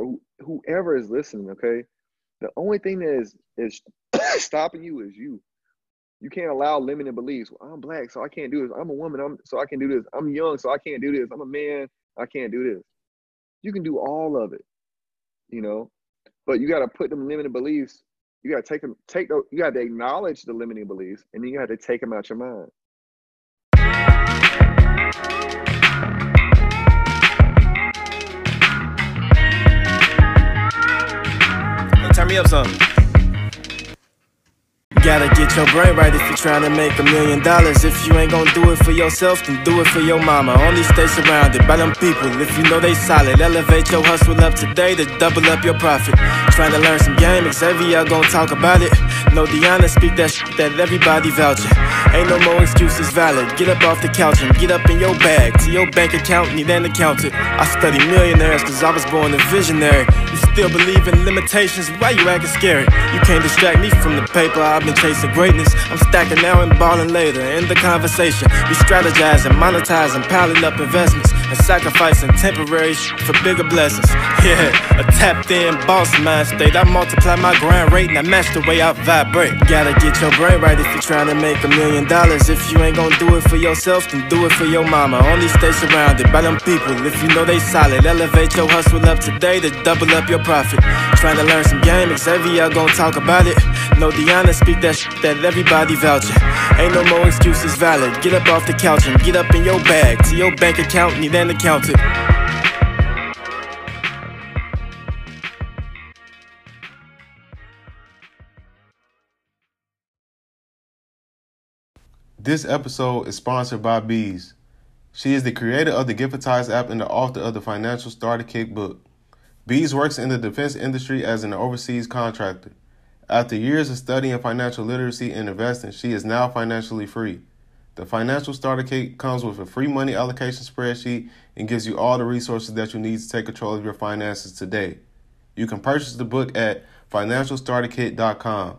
for whoever is listening, okay? The only thing that is is stopping you is you. You can't allow limiting beliefs. Well, I'm black, so I can't do this. I'm a woman, I'm so I can do this. I'm young, so I can't do this. I'm a man, I can't do this. You can do all of it, you know, but you got to put them limiting beliefs. You got to take them, take those. You got to acknowledge the limiting beliefs, and then you have to take them out your mind. Me up some. Gotta get your brain right if you're trying to make a million dollars. If you ain't gonna do it for yourself, then do it for your mama. Only stay surrounded by them people if you know they solid. Elevate your hustle up today to double up your profit. Trying to learn some game, Xavier gonna talk about it. No Deanna speak that shit that everybody vouching. Ain't no more excuses valid. Get up off the couch and get up in your bag. To your bank account, need an accountant. I study millionaires cause I was born a visionary. You still believe in limitations, why you acting scary? You can't distract me from the paper, I've been chasing greatness. I'm stacking now and balling later. In the conversation, we strategizing, monetizing, piling up investments, and sacrificing temporary for bigger blessings. Yeah, a tapped in boss mind state. I multiply my grind rate and I match the way I vibrate. Gotta get your brain right if you're trying to make a million dollars. If you ain't gonna do it for yourself, then do it for your mama. Only stay surrounded by them people if you know they solid. Elevate your hustle up today to double up your profit. Trying to learn some game, Xavier gonna talk about it. No Deanna speak that that everybody vouching. Ain't no more excuses valid. Get up off the couch and get up in your bag. To your bank account, need an accountant. This episode is sponsored by Bees. She is the creator of the Giftize app and the author of the Financial Starter Kit book. Bees works in the defense industry as an overseas contractor. After years of studying financial literacy and investing, she is now financially free. The Financial Starter Kit comes with a free money allocation spreadsheet and gives you all the resources that you need to take control of your finances today. You can purchase the book at financialstarterkit.com.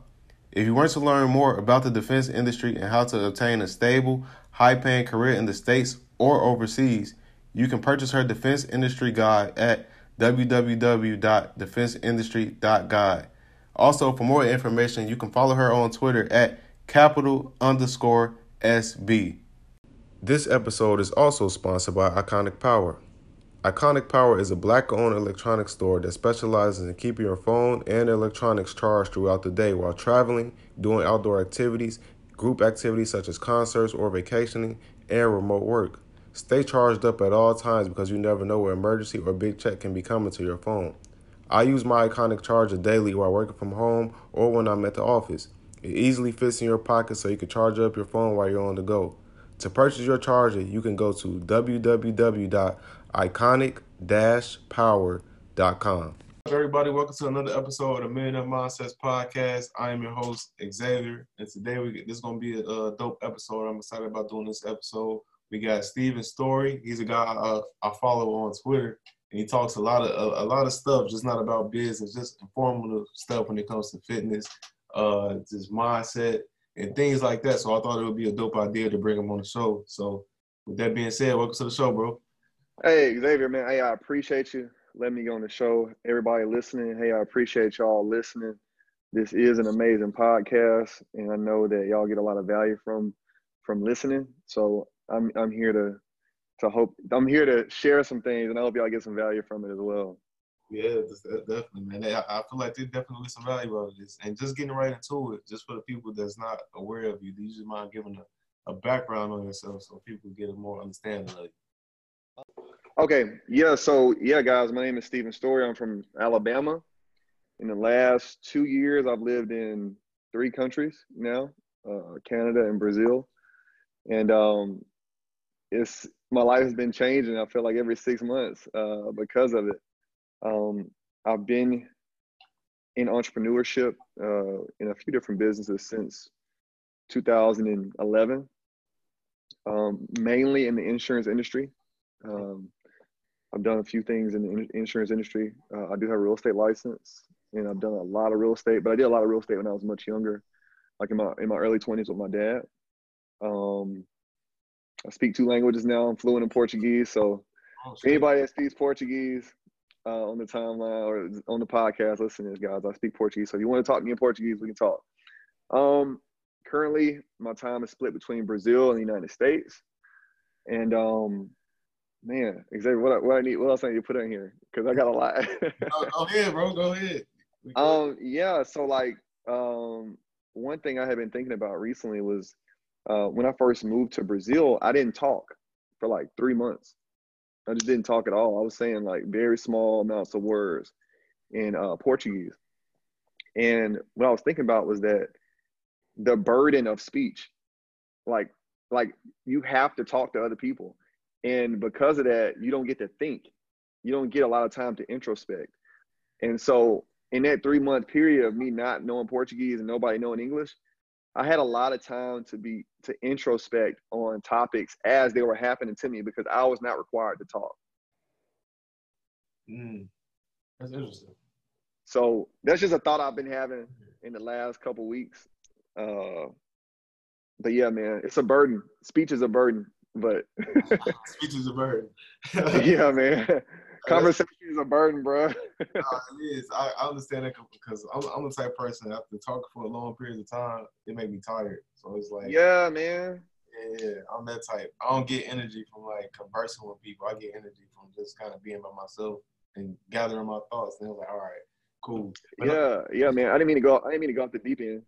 If you want to learn more about the defense industry and how to obtain a stable, high paying career in the States or overseas, you can purchase her defense industry guide at www.defenseindustry.guide. Also, for more information, you can follow her on Twitter at capital underscore SB. This episode is also sponsored by Iconic Power. Iconic Power is a black owned electronics store that specializes in keeping your phone and electronics charged throughout the day while traveling, doing outdoor activities, group activities such as concerts or vacationing, and remote work. Stay charged up at all times because you never know where emergency or big check can be coming to your phone. I use my Iconic charger daily while working from home or when I'm at the office. It easily fits in your pocket so you can charge up your phone while you're on the go. To purchase your charger, you can go to www.iconic-power.com. Everybody, welcome to another episode of the Millionaire Mindsets Podcast. I am your host Xavier, and today we this is gonna be a, a, dope episode. I'm excited about doing this episode. We got Steven Story. He's a guy uh, I follow on Twitter, he talks a lot of a, a, lot of stuff, just not about business, just informative stuff when it comes to fitness, uh, just mindset and things like that. So I thought it would be a dope idea to bring him on the show. So with that being said, welcome to the show, bro. Hey, Xavier, man. Hey, I appreciate you letting me go on the show. Everybody listening, hey, I appreciate y'all listening. This is an amazing podcast, and I know that y'all get a lot of value from from listening. So I'm I'm here to to hope I'm here to share some things, and I hope y'all get some value from it as well. Yeah, definitely, man. I, I feel like there's definitely some value out of this, and just getting right into it, just for the people that's not aware of you, do you just mind giving a, a background on yourself so people get a more understanding of you? Okay, yeah. So yeah, guys, my name is Steven Story. I'm from Alabama. In the last two years, I've lived in three countries now: uh, Canada and Brazil, and um, it's my life has been changing. I feel like every six months uh, because of it. Um, I've been in entrepreneurship uh, in a few different businesses since 2011, um, mainly in the insurance industry. Um, I've done a few things in the insurance industry. Uh, I do have a real estate license, and I've done a lot of real estate. But I did a lot of real estate when I was much younger, like in my in my early 20s with my dad. Um, I speak two languages now. I'm fluent in Portuguese. So oh, anybody that speaks Portuguese, uh, on the timeline or on the podcast, listen to this, guys. I speak Portuguese, so if you want to talk to me in Portuguese, we can talk. Um, currently, my time is split between Brazil and the United States, and um, man, Xavier, what, what I need, what else I need to put in here? Because I got a lot. go, go ahead, bro. Go ahead. Um, yeah. So like, um, one thing I have been thinking about recently was uh, when I first moved to Brazil, I didn't talk for like three months. I just didn't talk at all. I was saying like very small amounts of words in uh, Portuguese. And what I was thinking about was that the burden of speech, like, like you have to talk to other people. And because of that, you don't get to think. You don't get a lot of time to introspect. And so in that three month period of me not knowing Portuguese and nobody knowing English, I had a lot of time to be to introspect on topics as they were happening to me because I was not required to talk. Mm, that's interesting. So that's just a thought I've been having in the last couple weeks. Uh, but yeah, man, it's a burden. Speech is a burden, but speech is a burden. yeah, man. Conversation is a burden, bro. no, it is. I, I understand that because I'm, I'm the type person after talking for a long period of time, it make me tired. So it's like, yeah, man. Yeah, yeah, I'm that type. I don't get energy from like conversing with people. I get energy from just kind of being by myself and gathering my thoughts. And I was like, all right, cool. But yeah, I, yeah, man. I didn't mean to go. I didn't mean to go off the deep end.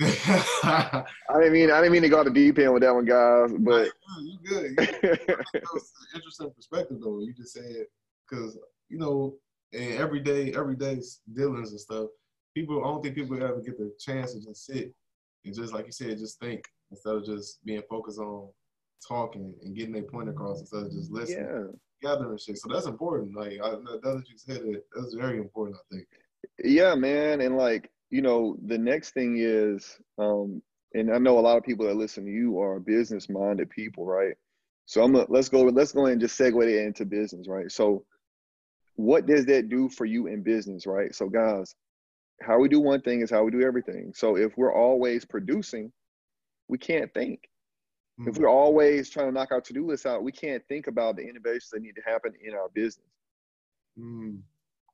I didn't mean I didn't mean to go off the deep end with that one, guys. But you good. You good. that was an interesting perspective, though. You just said because you know, in everyday everyday dealings and stuff, people I don't think people ever get the chance to just sit and just like you said, just think instead of just being focused on talking and getting their point across instead of just listening, yeah. gathering shit. So that's important. Like I, that that you said, it that's very important. I think. Yeah, man, and like you know, the next thing is, um, and I know a lot of people that listen to you are business minded people, right? So I'm gonna let's go let's go and just segue it into business, right? So what does that do for you in business, right? So, guys, how we do one thing is how we do everything. So, if we're always producing, we can't think. Mm-hmm. If we're always trying to knock our to do list out, we can't think about the innovations that need to happen in our business. Mm-hmm.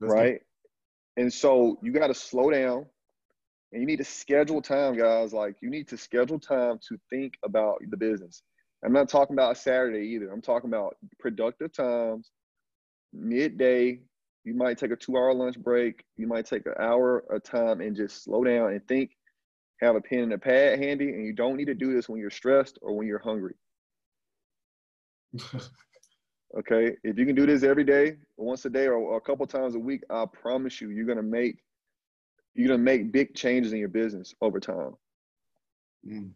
Right. Good. And so, you got to slow down and you need to schedule time, guys. Like, you need to schedule time to think about the business. I'm not talking about a Saturday either. I'm talking about productive times midday, you might take a two hour lunch break. You might take an hour of time and just slow down and think, have a pen and a pad handy. And you don't need to do this when you're stressed or when you're hungry. okay. If you can do this every day, once a day or, a couple times a week, I promise you, you're going to make, you're to make big changes in your business over time. Mm.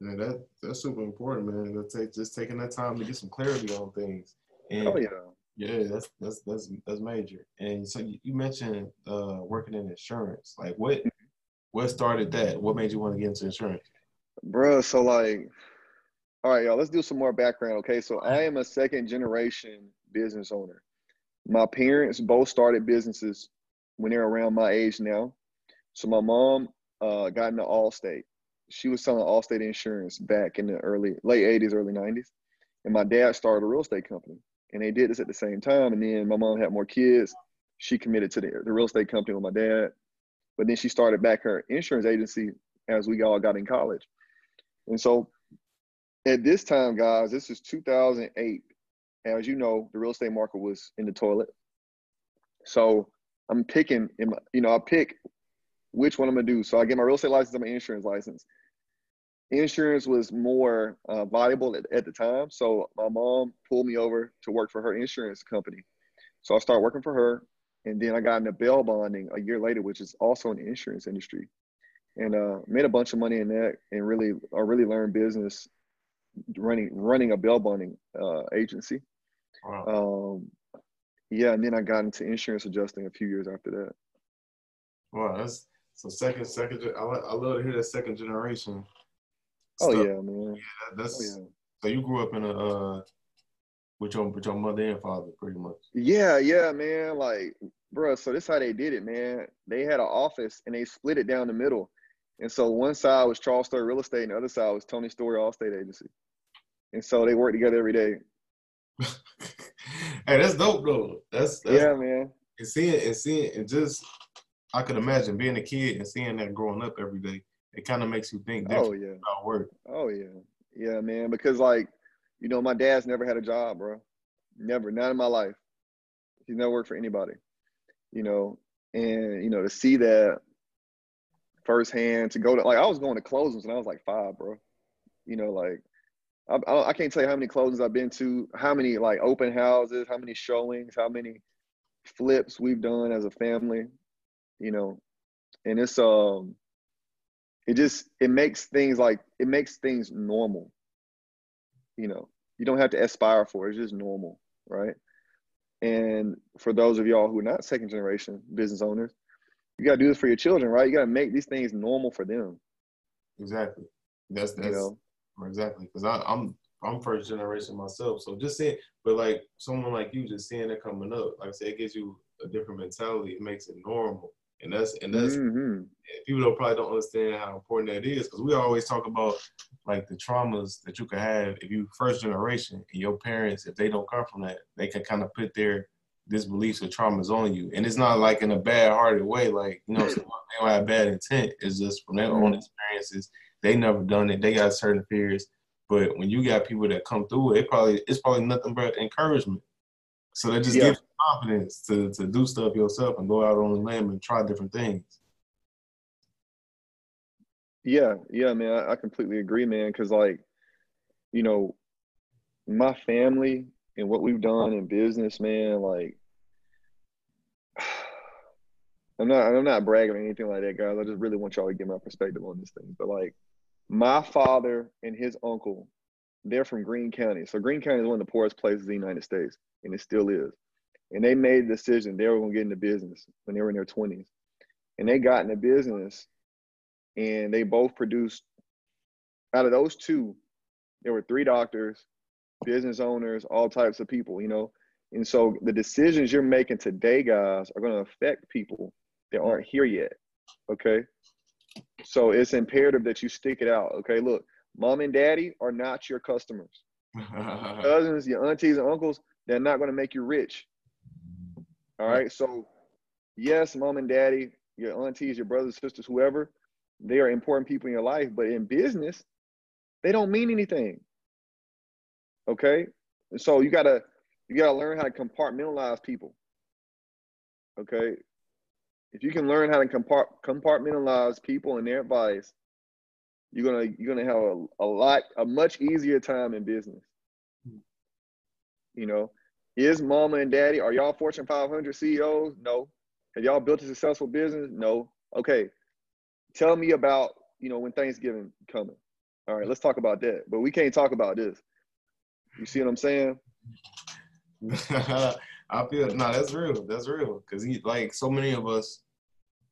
Yeah, that that's super important, man. Take just taking that time to get some clarity on things. And oh yeah. Yeah, that's that's that's that's major. And so you mentioned uh, working in insurance. Like, what what started that? What made you want to get into insurance? Bro, so like, all right, y'all. Let's do some more background. Okay, so I am a second generation business owner. My parents both started businesses when they're around my age now. So my mom uh, got into Allstate. She was selling Allstate insurance back in the early late '80s, early '90s, and my dad started a real estate company and they did this at the same time. And then my mom had more kids. She committed to the, the real estate company with my dad. But then she started back her insurance agency as we all got in college. And so at this time, guys, this is 2008. and As you know, the real estate market was in the toilet. So I'm picking, you know, I pick which one I'm gonna do. So I get my real estate license and my insurance license insurance was more uh, valuable at, at, the time. So my mom pulled me over to work for her insurance company. So I started working for her, and then I got into bail bonding a year later, which is also in the insurance industry, and uh, made a bunch of money in that, and really I really learned business running running a bail bonding uh, agency. Wow. Um, yeah, and then I got into insurance adjusting a few years after that. Wow, that's so second second. I, I love to hear that second generation Oh yeah, man. Yeah, that's oh, yeah. so you grew up in a uh, with your with your mother and father, pretty much. Yeah, yeah, man. Like, bro, so this how they did it, man. They had an office and they split it down the middle, and so one side was Charles Story Real Estate, and the other side was Tony Story Allstate Agency, and so they worked together every day. hey, that's dope though. That's, that's yeah, man. And seeing and seeing and just I could imagine being a kid and seeing that growing up every day. It kind of makes you think oh yeah about work. Oh yeah, yeah, man. Because like, you know, my dad's never had a job, bro. Never, not in my life. He's never worked for anybody. You know, and you know to see that firsthand, to go to like I was going to closings when I was like five, bro. You know, like I, I, can't tell you how many closings I've been to, how many like open houses, how many showings, how many flips we've done as a family, you know, and it's um, it just it makes things like it makes things normal, you know. You don't have to aspire for it; it's just normal, right? And for those of y'all who are not second generation business owners, you got to do this for your children, right? You got to make these things normal for them. Exactly. That's that's you know? exactly because I'm I'm first generation myself. So just seeing, but like someone like you, just seeing it coming up, like I said, it gives you a different mentality. It makes it normal, and that's and that's mm-hmm. People don't probably don't understand how important that is because we always talk about like the traumas that you could have if you first generation and your parents, if they don't come from that, they can kind of put their disbeliefs or traumas on you, and it's not like in a bad-hearted way, like you know, they don't have bad intent. It's just from their own mm-hmm. experiences they never done it. They got certain fears. But when you got people that come through it, it probably it's probably nothing but encouragement. So that just yeah. gives you confidence to to do stuff yourself and go out on the limb and try different things. Yeah, yeah, man, I, I completely agree, man. Because like, you know, my family and what we've done in business, man, like I'm not I'm not bragging or anything like that, guys. I just really want y'all to get my perspective on this thing. But like my father and his uncle, they're from Greene County. So Greene County is one of the poorest places in the United States, and it still is. And they made the decision they were to get into business when they were in their 20s. And they got into business, and they both produced, out of those two, there were three doctors, business owners, all types of people, you know. And so the decisions you're making today, guys, are going to affect people that aren't here yet. Okay. So it's imperative that you stick it out. Okay, look, mom and daddy are not your customers. Cousins, your aunties and uncles, they're not going to make you rich. All right. So, yes, mom and daddy, your aunties, your brothers, sisters, whoever, they are important people in your life. But in business, they don't mean anything. Okay. And So you gotta you gotta learn how to compartmentalize people. Okay if you can learn how to compartmentalize people and their advice, you're gonna you're gonna have a, a lot a much easier time in business. Hmm. You know, is mama and daddy are y'all Fortune 500 CEOs? No. Have y'all built a successful business? No. Okay. Tell me about you know when Thanksgiving coming. All right, let's talk about that. But we can't talk about this. You see what I'm saying? I feel no, that's real. That's real. Cause he like so many of us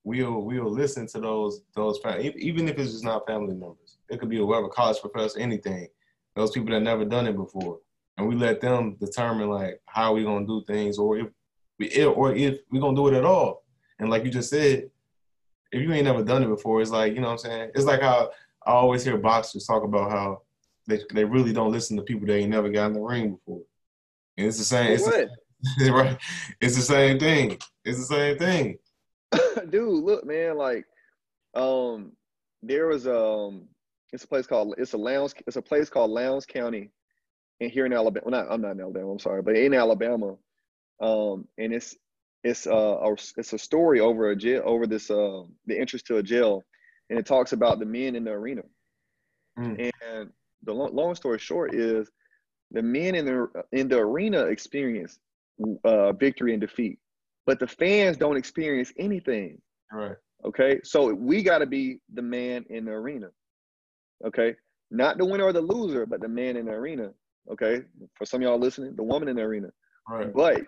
we'll we'll listen to those those even if it's just not family members. It could be a whoever college professor, anything. Those people that never done it before, and we let them determine like how we gonna do things, or if we or if we gonna do it at all. And like you just said, if you ain't never done it before, it's like you know what I'm saying. It's like how I always hear boxers talk about how they they really don't listen to people that ain't never got in the ring before. And it's the same. It's the, right. It's the same thing. It's the same thing. dude, look, man, like, um, there was um, it's a place called it's a Lowndes, it's a place called Lowndes County, and here in Alabama. Well, not I'm not in Alabama. I'm sorry, but in Alabama, um, and it's it's uh a, it's a story over a jail over this uh the entrance to a jail, and it talks about the men in the arena, mm. and the long, long story short is the men in the in the arena experience uh, victory and defeat but the fans don't experience anything. Right. Okay. So we got to be the man in the arena. Okay. Not the winner or the loser, but the man in the arena. Okay. For some y'all listening, the woman in the arena. Right. But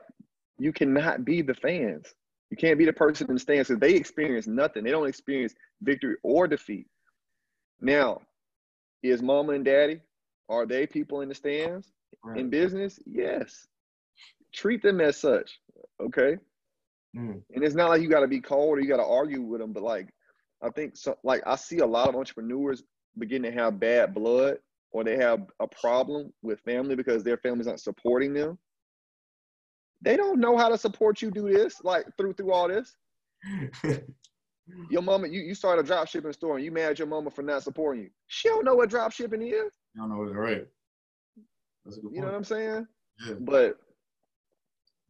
you cannot be the fans. You can't be the person in the stands because they experience nothing. They don't experience victory or defeat. Now, is mama and daddy, are they people in the stands right. in business? Yes. Treat them as such. Okay. Mm. And it's not like you got to be cold or you got to argue with them, but like I think so. Like I see a lot of entrepreneurs begin to have bad blood or they have a problem with family because their family's not supporting them. They don't know how to support you do this, like through through all this. your mama, you, you start a drop shipping store and you mad at your mama for not supporting you. She don't know what drop shipping is. You don't know what's right. That's a good you know what I'm saying? Yeah. But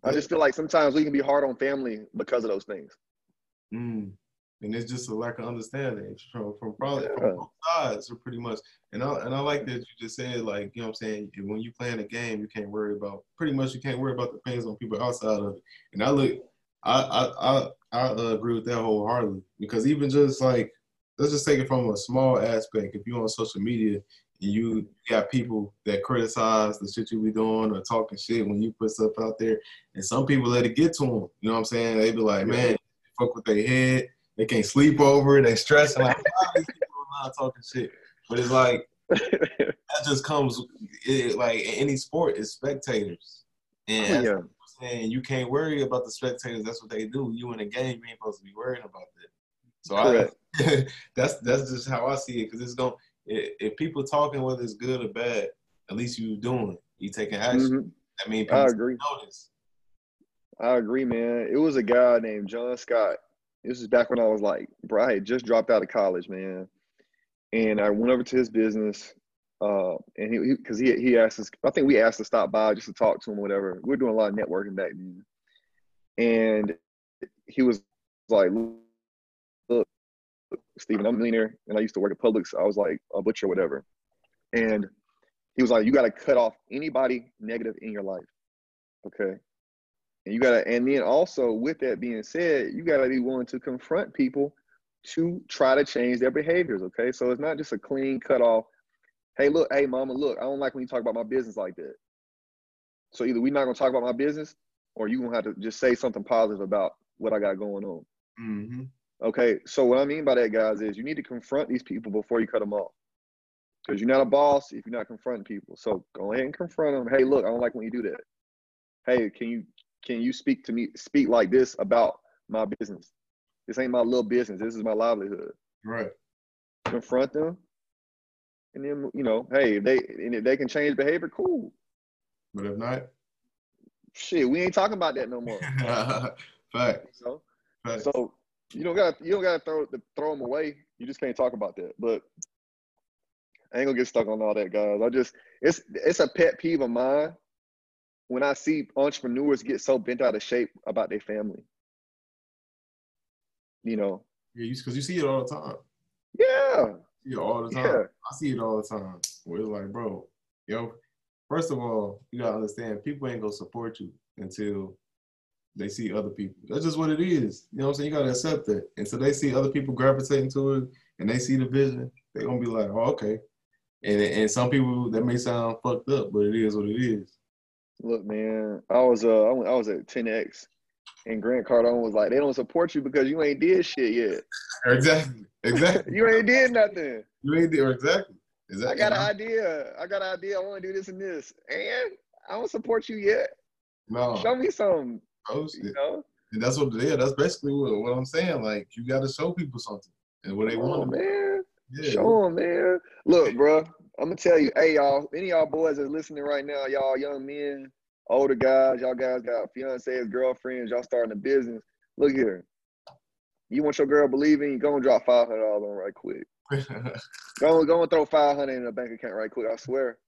I just feel like sometimes we can be hard on family because of those things. Mm. And it's just a lack of understanding from from probably yeah. from both sides, or pretty much. And I and I like that you just said like you know what I'm saying. When you playing a game, you can't worry about pretty much you can't worry about the things on people outside of it. And I look, I I I, I uh, agree with that wholeheartedly because even just like let's just take it from a small aspect. If you're on social media and you got people that criticize the shit you be doing or talking shit when you put stuff out there, and some people let it get to them. You know what I'm saying? They be like, man, fuck with their head they can't sleep over. They stressing like not talking shit. But it's like that just comes it, like any sport is spectators, and oh, yeah. saying you can't worry about the spectators. That's what they do. You in a game, you ain't supposed to be worrying about that. So I, that's that's just how I see it because it's going if people talking whether it's good or bad, at least you doing you taking action. Mm-hmm. I mean, I agree. Notice. I agree, man. It was a guy named John Scott this is back when I was like, bro, I had just dropped out of college, man. And I went over to his business, uh, and he because he, he, he asked us, I think we asked to stop by just to talk to him, or whatever. We are doing a lot of networking back then, and he was like, "Look, Steven, I'm a millionaire, and I used to work at Publix. I was like a butcher, whatever." And he was like, "You got to cut off anybody negative in your life, okay? And you gotta, and then also with that being said, you gotta be willing to confront people to try to change their behaviors. Okay. So it's not just a clean cut off. Hey, look, hey mama, look, I don't like when you talk about my business like that. So either we're not gonna talk about my business or you're gonna have to just say something positive about what I got going on. Mm-hmm. Okay. So what I mean by that, guys, is you need to confront these people before you cut them off. Because you're not a boss if you're not confronting people. So go ahead and confront them. Hey, look, I don't like when you do that. Hey, can you can you speak to me speak like this about my business? This ain't my little business. This is my livelihood. Right. Confront them and then you know hey if they and if they can change behavior cool. But if not shit we ain't talking about that no more. Fact so, so you don't got you don't got to throw throw them away. You just can't talk about that. But I ain't gonna get stuck on all that, guys. I just it's it's a pet peeve of mine when I see entrepreneurs get so bent out of shape about their family. You know. Yeah, because you see it all the time. Yeah. it all the time. Yeah. I see it all the time. Where it's like, bro, yo, first of all, you gotta understand people ain't gonna support you until they see other people. That's just what it is. You know what I'm saying? You gotta accept that. And so they see other people gravitating to it and they see the vision, they're gonna be like, oh, okay. And and some people that may sound fucked up, but it is what it is. Look, man, I was uh I was at 10x, and Grant Cardone was like, they don't support you because you ain't did shit yet. Exactly. Exactly. you ain't did nothing. You ain't did exactly. Exactly. I got an idea. I got an idea. I want to do this and this, and I don't support you yet. No. Show me some. You know? And that's what yeah, that's basically what, what I'm saying. Like you got to show people something and what they oh, want. Man, yeah. show them, man. Look, bro, I'm gonna tell you, hey y'all, any y'all boys that are listening right now, y'all young men, older guys, y'all guys got fiancés, girlfriends, y'all starting a business. Look here. You want your girl believing you, go and drop five hundred dollars on right quick. go and go and throw five hundred in a bank account right quick, I swear.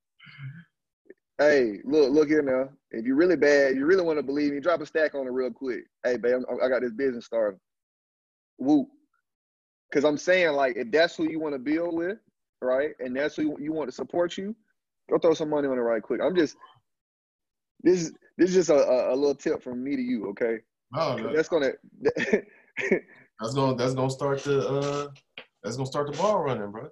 Hey, look, look here now. If you're really bad, you really want to believe me, drop a stack on it real quick. Hey, babe, I got this business started. Woo. Because I'm saying, like, if that's who you want to build with, right? And that's who you want to support you. Go throw some money on it right quick. I'm just this is this is just a, a, a little tip from me to you, okay? Oh, no. that's gonna that's gonna that's gonna start the uh that's gonna start the ball running, bro.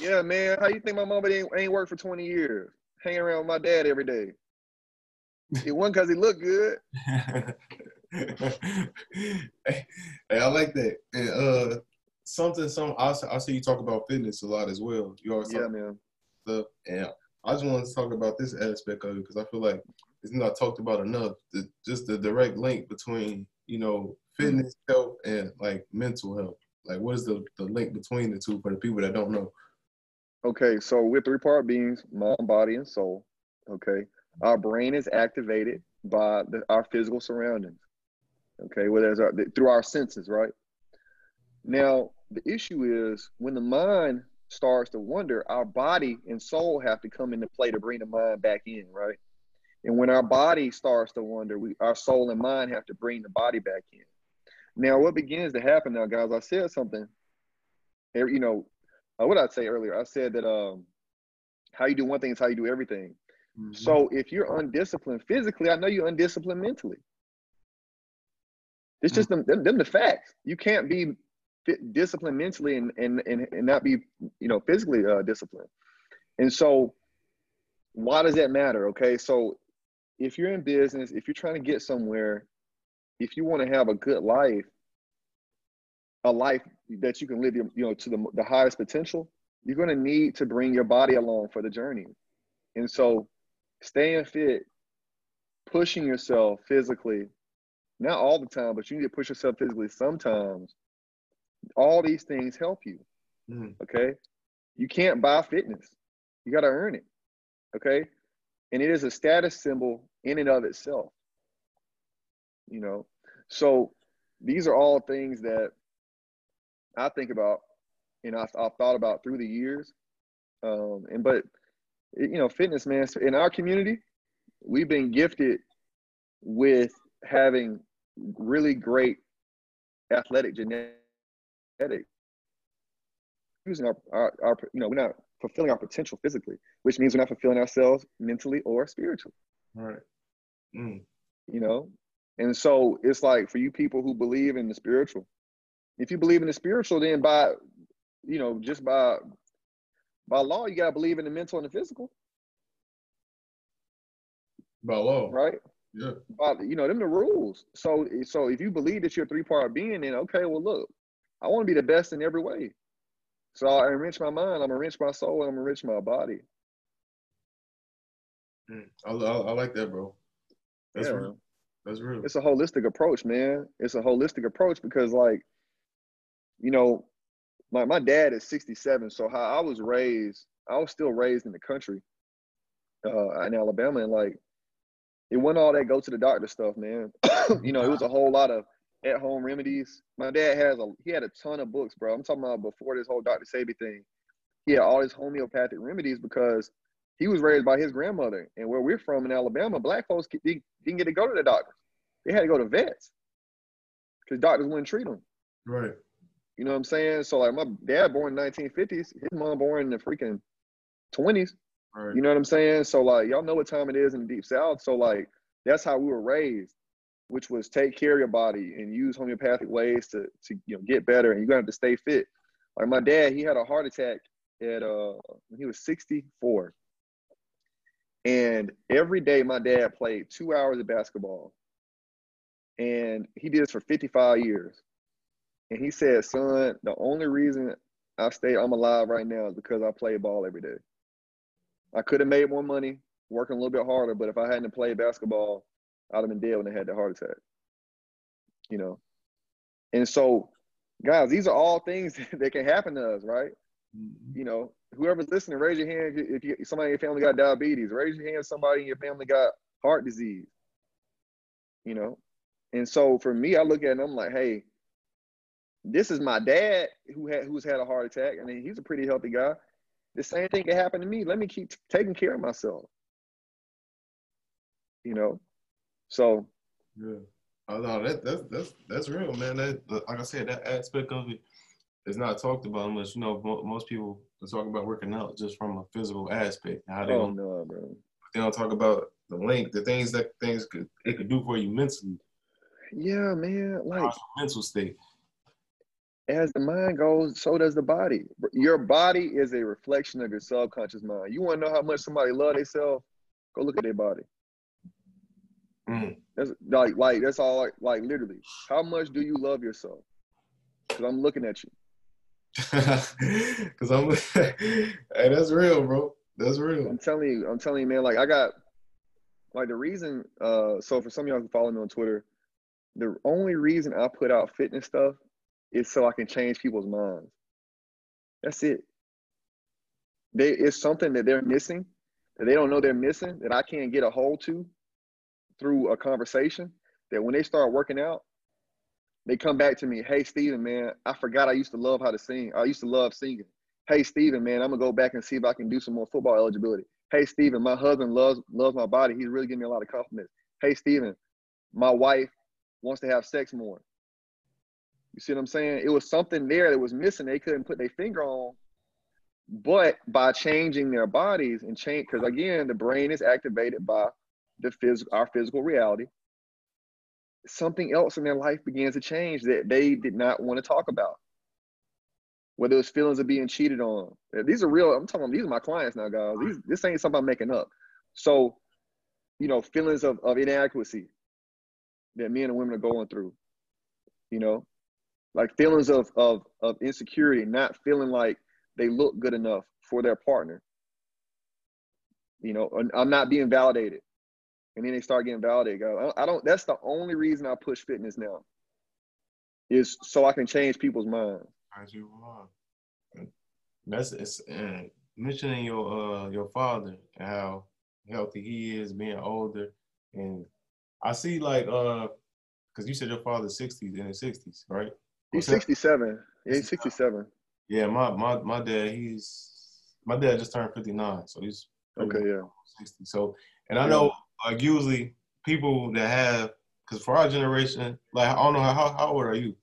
Yeah, man. How you think my mama ain't, ain't worked for 20 years, hanging around with my dad every day? It wasn't because he looked good. hey, I like that. And uh something, some I, I see you talk about fitness a lot as well. You always yeah, man. Stuff, and I just want to talk about this aspect of it because I feel like it's not talked about enough. The, just the direct link between you know fitness, mm. health, and like mental health. Like, what is the the link between the two for the people that don't know? Okay, so we're three part beings, mind, body, and soul. Okay, our brain is activated by the, our physical surroundings. Okay, whether it's our, through our senses, right? Now, the issue is when the mind starts to wonder, our body and soul have to come into play to bring the mind back in, right? And when our body starts to wonder, we, our soul and mind have to bring the body back in. Now, what begins to happen now, guys? I said something. You know, uh, what I'd say earlier. I said that um, how you do one thing is how you do everything. Mm-hmm. So if you're undisciplined physically, I know you're undisciplined mentally. It's just mm-hmm. them, them, them the facts. You can't be disciplined mentally and, and, and, and not be, you know, physically uh, disciplined. And so why does that matter? Okay. So if you're in business, if you're trying to get somewhere, if you want to have a good life, a life that you can live, you know, to the, the highest potential, you're going to need to bring your body along for the journey. And so staying fit, pushing yourself physically, not all the time, but you need to push yourself physically sometimes. All these things help you. Mm. Okay. You can't buy fitness. You got to earn it. Okay. And it is a status symbol in and of itself. You know, so these are all things that I think about and I've, I've thought about through the years. Um, and but you know, fitness, man, in our community, we've been gifted with having really great athletic genetics. Using our, our, our, you know, we're not fulfilling our potential physically, which means we're not fulfilling ourselves mentally or spiritually. Right. Mm. You know, and so it's like for you people who believe in the spiritual, if you believe in the spiritual, then by, you know, just by by law, you gotta believe in the mental and the physical. By law, right? Yeah. But you know, them the rules. So so if you believe that you're a three part being, then okay, well look, I want to be the best in every way. So I enrich my mind, I'm enrich my soul, and I'm enrich my body. Mm, I, I, I, like that, bro. That's yeah. real. That's real. It's a holistic approach, man. It's a holistic approach because, like, you know, my, my dad is 67. So how I was raised, I was still raised in the country uh, in Alabama. And like, it wasn't all that go to the doctor stuff, man. you know, it was a whole lot of at home remedies. My dad has a, he had a ton of books, bro. I'm talking about before this whole Dr. Sebi thing. He had all his homeopathic remedies because he was raised by his grandmother. And where we're from in Alabama, black folks didn't get to go to the doctor. They had to go to vets because doctors wouldn't treat them. Right. You know what I'm saying? So like my dad born in 1950s, his mom born in the freaking 20s. Right. You know what I'm saying? So like y'all know what time it is in the deep south. So like that's how we were raised, which was take care of your body and use homeopathic ways to to you know get better and you're gonna have to stay fit. Like my dad, he had a heart attack at uh when he was 64. And every day my dad played two hours of basketball. And he did this for 55 years. And he said, son, the only reason I stay, I'm alive right now is because I play ball every day. I could have made more money working a little bit harder, but if I hadn't played basketball, I'd have been dead when they had the heart attack. You know? And so, guys, these are all things that can happen to us, right? Mm-hmm. You know, whoever's listening, raise your hand if you, somebody in your family got diabetes. Raise your hand if somebody in your family got heart disease. You know? And so for me, I look at it and I'm like, hey, this is my dad who had who's had a heart attack. I mean, he's a pretty healthy guy. The same thing can happen to me. Let me keep t- taking care of myself. You know, so yeah. Oh no, that that's that's that's real, man. That like I said, that aspect of it is not talked about much. You know, mo- most people talk about working out just from a physical aspect. How they oh don't, no, bro. They don't talk about the link, the things that things could it could do for you mentally. Yeah, man. Like mental state as the mind goes, so does the body. Your body is a reflection of your subconscious mind. You want to know how much somebody love themselves? Go look at their body. Mm. That's like, like that's all. Like, like literally, how much do you love yourself? Because I'm looking at you. Because I'm, hey, that's real, bro. That's real. I'm telling you, I'm telling you, man. Like I got, like the reason. Uh, so for some of y'all who follow me on Twitter, the only reason I put out fitness stuff is so I can change people's minds. That's it. They it's something that they're missing that they don't know they're missing that I can't get a hold to through a conversation that when they start working out, they come back to me, hey Steven, man, I forgot I used to love how to sing. I used to love singing. Hey Steven, man, I'm gonna go back and see if I can do some more football eligibility. Hey Steven, my husband loves loves my body. He's really giving me a lot of compliments. Hey Steven, my wife wants to have sex more. You see what I'm saying? It was something there that was missing. They couldn't put their finger on. But by changing their bodies and change, because again, the brain is activated by the phys- our physical reality. Something else in their life begins to change that they did not want to talk about. Whether it's feelings of being cheated on. These are real. I'm talking. These are my clients now, guys. These, this ain't something I'm making up. So, you know, feelings of, of inadequacy that men and women are going through. You know, like feelings of of of insecurity, not feeling like they look good enough for their partner. You know, I'm not being validated, and then they start getting validated. I don't. That's the only reason I push fitness now. Is so I can change people's minds. As you are. That's it's uh, mentioning your uh your father and how healthy he is, being older, and I see like uh, because you said your father's sixties in his sixties, right? He's 67. Yeah, he's 67. Yeah, my my my dad, he's my dad just turned 59, so he's okay, yeah, 60. So, and I know like usually people that have, because for our generation, like I don't know how how old are you?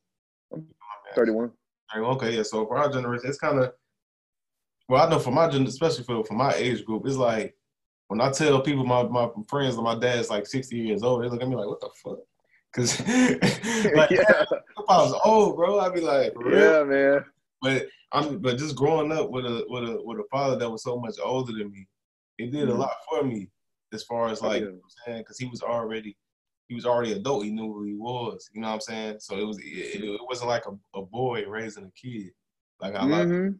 31. Okay, yeah. So for our generation, it's kind of well, I know for my gen, especially for for my age group, it's like when I tell people my my friends that my dad's like 60 years old, they look at me like, what the fuck? Cause like, yeah. if I was old, bro, I'd be like, yeah, man. But I'm but just growing up with a with a with a father that was so much older than me, it did mm-hmm. a lot for me as far as like oh, yeah. you know I'm saying, because he was already he was already adult. He knew who he was. You know what I'm saying? So it was it, it wasn't like a, a boy raising a kid. Like I mm-hmm. like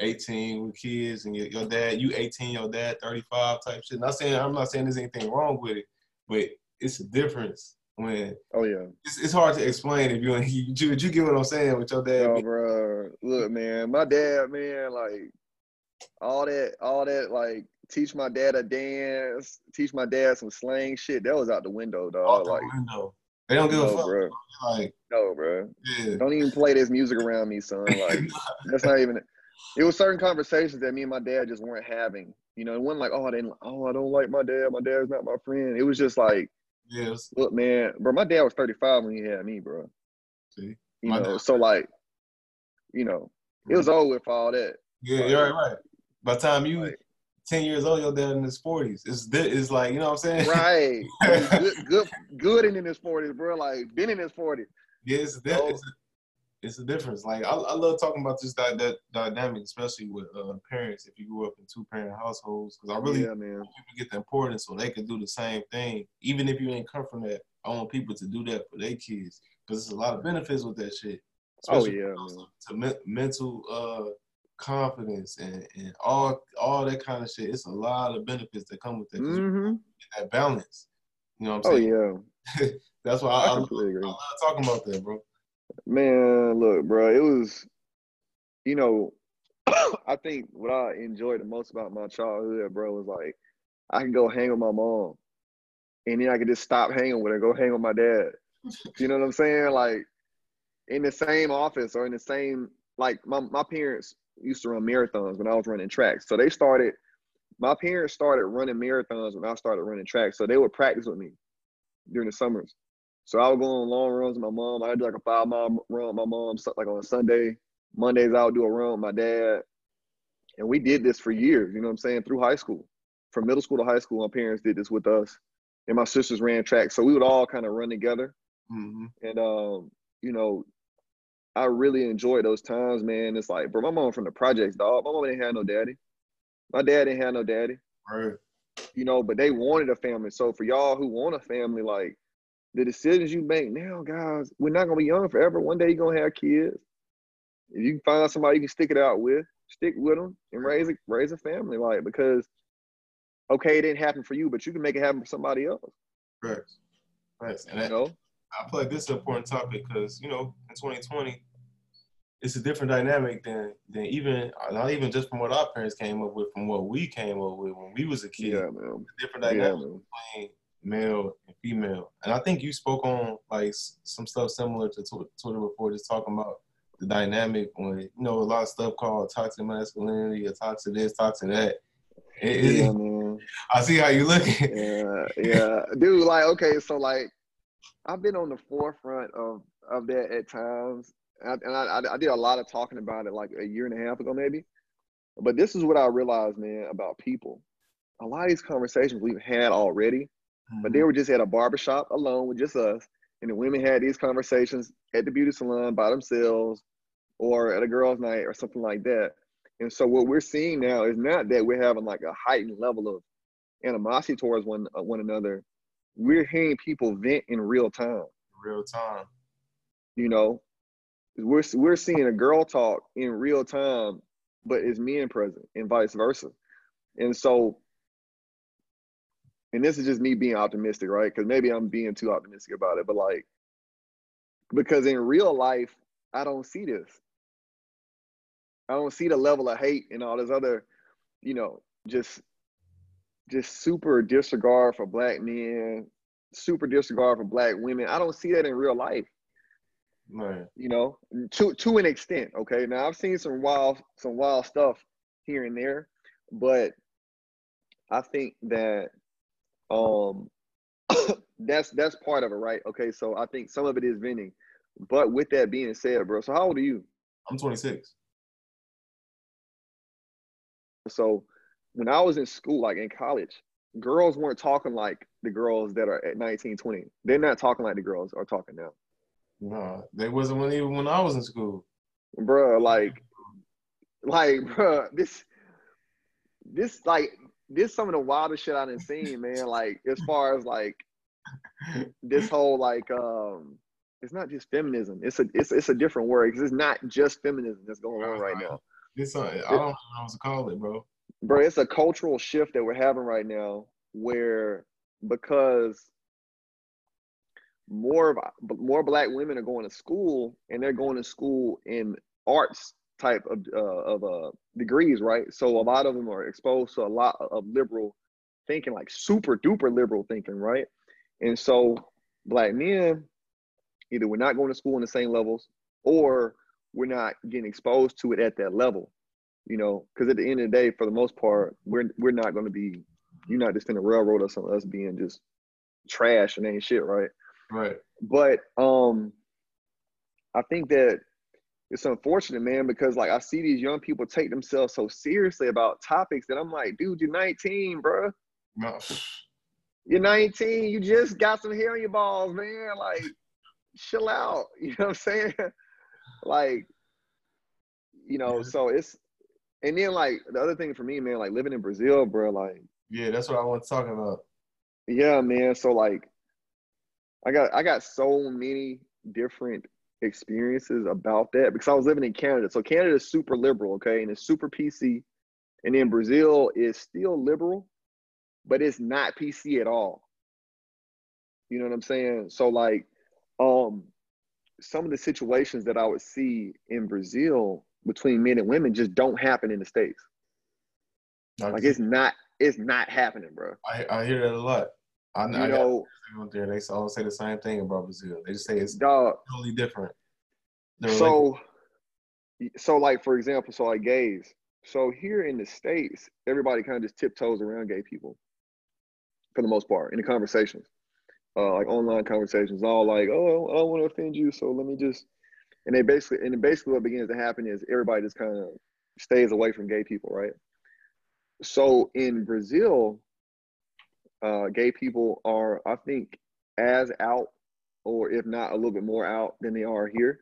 18 with kids and your, your, dad, you 18, your dad 35 type shit. Not saying I'm not saying there's anything wrong with it, but it's a difference when oh yeah it's, it's hard to explain if you you you get what I'm saying with your dad. Oh, bro, look, man, my dad, man, like all that, all that, like teach my dad a dance, teach my dad some slang shit. That was out the window, dog. Out like the window. They don't give no, a fuck, bro. Like no, bro. Yeah. Don't even play this music around me, son. Like that's not even. It was certain conversations that me and my dad just weren't having. You know, it wasn't like, oh, I didn't, oh, I don't like my dad. My dad's not my friend. It was just like, Yes. Look, man, bro, my dad was 35 when he had me, bro. See? You know, dad. so like, you know, it was over with all that. Yeah, like, you're right, right. By the time you like, 10 years old, your dad in his 40s. It's it's like, you know what I'm saying? Right. good, good, good and in his 40s, bro. Like, been in his 40s. Yeah, it's, so, it's, it's a difference. Like I, I love talking about this that, that dynamic, especially with uh, parents. If you grew up in two parent households, because I really yeah, man. people get the importance so they can do the same thing, even if you ain't come from that. I want people to do that for their kids because there's a lot of benefits with that shit. Oh yeah, to me- mental uh, confidence and, and all all that kind of shit. It's a lot of benefits that come with that. Mm-hmm. That balance. You know what I'm saying? Oh yeah. That's why I, I, I, love, I love talking about that, bro. Man, look, bro, it was, you know, I think what I enjoyed the most about my childhood, bro, was like I can go hang with my mom, and then I could just stop hanging with her, go hang with my dad. You know what I'm saying? Like in the same office or in the same like my my parents used to run marathons when I was running tracks, so they started. My parents started running marathons when I started running tracks, so they would practice with me during the summers. So I would go on long runs with my mom. I'd do like a five mile run with my mom, like on a Sunday. Mondays I would do a run with my dad. And we did this for years, you know what I'm saying, through high school. From middle school to high school, my parents did this with us. And my sisters ran track. So we would all kind of run together. Mm-hmm. And um, you know, I really enjoyed those times, man. It's like, bro, my mom from the projects, dog. My mom didn't have no daddy. My dad didn't have no daddy. Right. You know, but they wanted a family. So for y'all who want a family, like the decisions you make now, guys, we're not gonna be young forever. One day you're gonna have kids. If you can find somebody you can stick it out with, stick with them and raise a raise a family, like because okay, it didn't happen for you, but you can make it happen for somebody else. Right. Right. And you know? I like this is an important topic because you know in 2020 it's a different dynamic than than even not even just from what our parents came up with, from what we came up with when we was a kid. Yeah, man. different dynamic yeah, between male and female. And I think you spoke on like some stuff similar to Twitter before, just talking about the dynamic when you know a lot of stuff called toxic masculinity or toxic this, toxic that. It, yeah, man. I see how you looking. Yeah, yeah, dude. Like, okay, so like, I've been on the forefront of of that at times, and I, I, I did a lot of talking about it like a year and a half ago, maybe. But this is what I realized, man, about people. A lot of these conversations we've had already, mm-hmm. but they mm-hmm. were just at a barbershop alone with just us. And the women had these conversations at the beauty salon by themselves or at a girls' night or something like that. And so what we're seeing now is not that we're having like a heightened level of animosity towards one uh, one another. We're hearing people vent in real time. Real time. You know, we're we're seeing a girl talk in real time but it's men present and vice versa. And so, and this is just me being optimistic, right? Because maybe I'm being too optimistic about it, but like, because in real life, I don't see this. I don't see the level of hate and all this other, you know, just just super disregard for black men, super disregard for black women. I don't see that in real life. Right. You know, to to an extent. Okay. Now I've seen some wild some wild stuff here and there, but I think that um that's that's part of it, right? Okay, so I think some of it is venting. But with that being said, bro, so how old are you? I'm 26. So when I was in school, like in college, girls weren't talking like the girls that are at 19, 20. They're not talking like the girls are talking now. No, they wasn't when even when I was in school. Bro, like, like, bro, this, this, like, this some of the wildest shit I done seen, man. Like, as far as like this whole like, um, it's not just feminism. It's a it's it's a different word because it's not just feminism that's going on right now. This I don't know what to call it, bro. Bro, it's a cultural shift that we're having right now where because more of more black women are going to school and they're going to school in arts type of uh, of uh, degrees, right? So a lot of them are exposed to a lot of liberal thinking, like super duper liberal thinking, right? And so black men, either we're not going to school in the same levels, or we're not getting exposed to it at that level, you know. Because at the end of the day, for the most part, we're we're not going to be. You're not just in the railroad us on us being just trash and ain't shit, right? Right. But um, I think that it's unfortunate, man, because like I see these young people take themselves so seriously about topics that I'm like, dude, you're 19, bro. No. You're 19. You just got some hair on your balls, man. Like, chill out. You know what I'm saying? like, you know, so it's and then like the other thing for me, man, like living in Brazil, bro, like yeah, that's what I want to talk about. Yeah, man. So like I got I got so many different experiences about that because I was living in Canada. So Canada is super liberal, okay, and it's super PC. And then Brazil is still liberal, but it's not PC at all. You know what I'm saying? So like um some of the situations that I would see in Brazil between men and women just don't happen in the States. Like it's not it's not happening, bro. I, I hear that a lot. I, you I know, there they all say the same thing about Brazil. They just say it's dog, totally different. They're so, like, so like for example, so like gays. So here in the states, everybody kind of just tiptoes around gay people, for the most part, in the conversations, uh, like online conversations. All like, oh, I don't want to offend you, so let me just. And they basically, and basically, what begins to happen is everybody just kind of stays away from gay people, right? So in Brazil, uh, gay people are, I think, as out, or if not a little bit more out than they are here.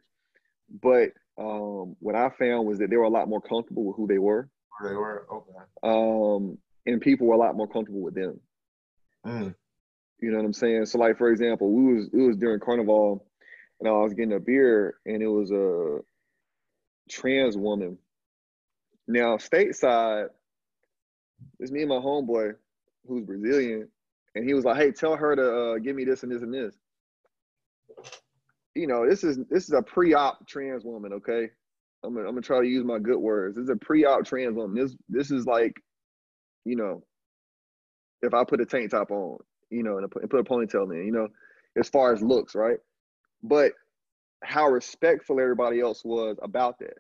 But um, what I found was that they were a lot more comfortable with who they were. They were okay. Um, and people were a lot more comfortable with them. Mm. You know what I'm saying? So, like for example, we was it was during Carnival, and I was getting a beer, and it was a trans woman. Now, stateside, it's me and my homeboy who's Brazilian, and he was like, "Hey, tell her to uh, give me this and this and this." You know, this is this is a pre-op trans woman. Okay, I'm gonna, I'm gonna try to use my good words. This is a pre-op trans woman. This this is like, you know, if I put a tank top on, you know, and, and put a ponytail in, you know, as far as looks, right? But how respectful everybody else was about that.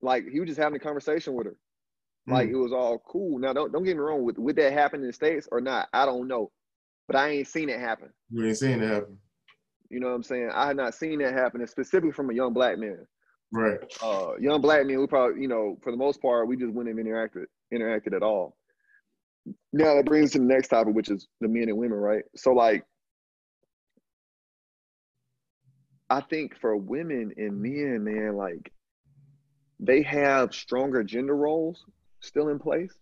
Like he was just having a conversation with her. Like Mm. it was all cool. Now don't don't get me wrong, With would that happen in the States or not? I don't know. But I ain't seen it happen. You ain't seen it happen. You know what I'm saying? I had not seen that happen, and specifically from a young black man. Right. Uh young black men, we probably, you know, for the most part, we just wouldn't have interacted interacted at all. Now that brings us to the next topic, which is the men and women, right? So like I think for women and men, man, like they have stronger gender roles still in place.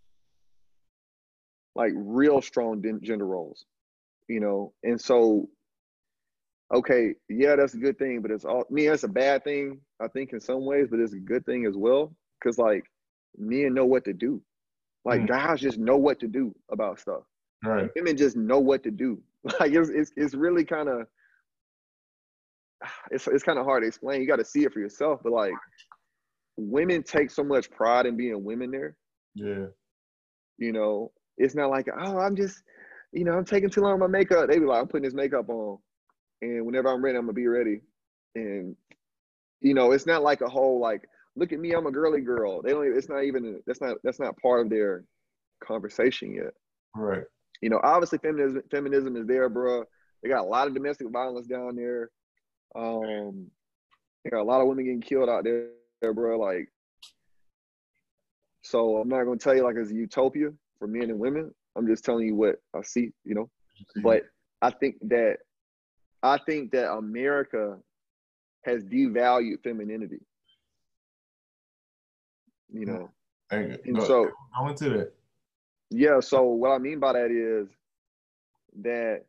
Like real strong gender roles, you know. And so okay, yeah, that's a good thing, but it's all me, that's a bad thing, I think, in some ways, but it's a good thing as well. Cause like men know what to do. Like Mm. guys just know what to do about stuff. Right. Women just know what to do. Like it's it's, it's really kind of it's it's kind of hard to explain. You got to see it for yourself. But like women take so much pride in being women there. Yeah. You know, it's not like, oh, I'm just, you know, I'm taking too long on my makeup. They be like, I'm putting this makeup on. And whenever I'm ready, I'm gonna be ready. And you know, it's not like a whole like, look at me, I'm a girly girl. They don't it's not even that's not that's not part of their conversation yet. Right. You know, obviously feminism feminism is there, bro. They got a lot of domestic violence down there. Um, they got a lot of women getting killed out there, bro. Like, so I'm not gonna tell you like it's a utopia for men and women. I'm just telling you what I see, you know. Mm-hmm. But I think that I think that America has devalued femininity. You know, and go, so go into that. Yeah, so what I mean by that is that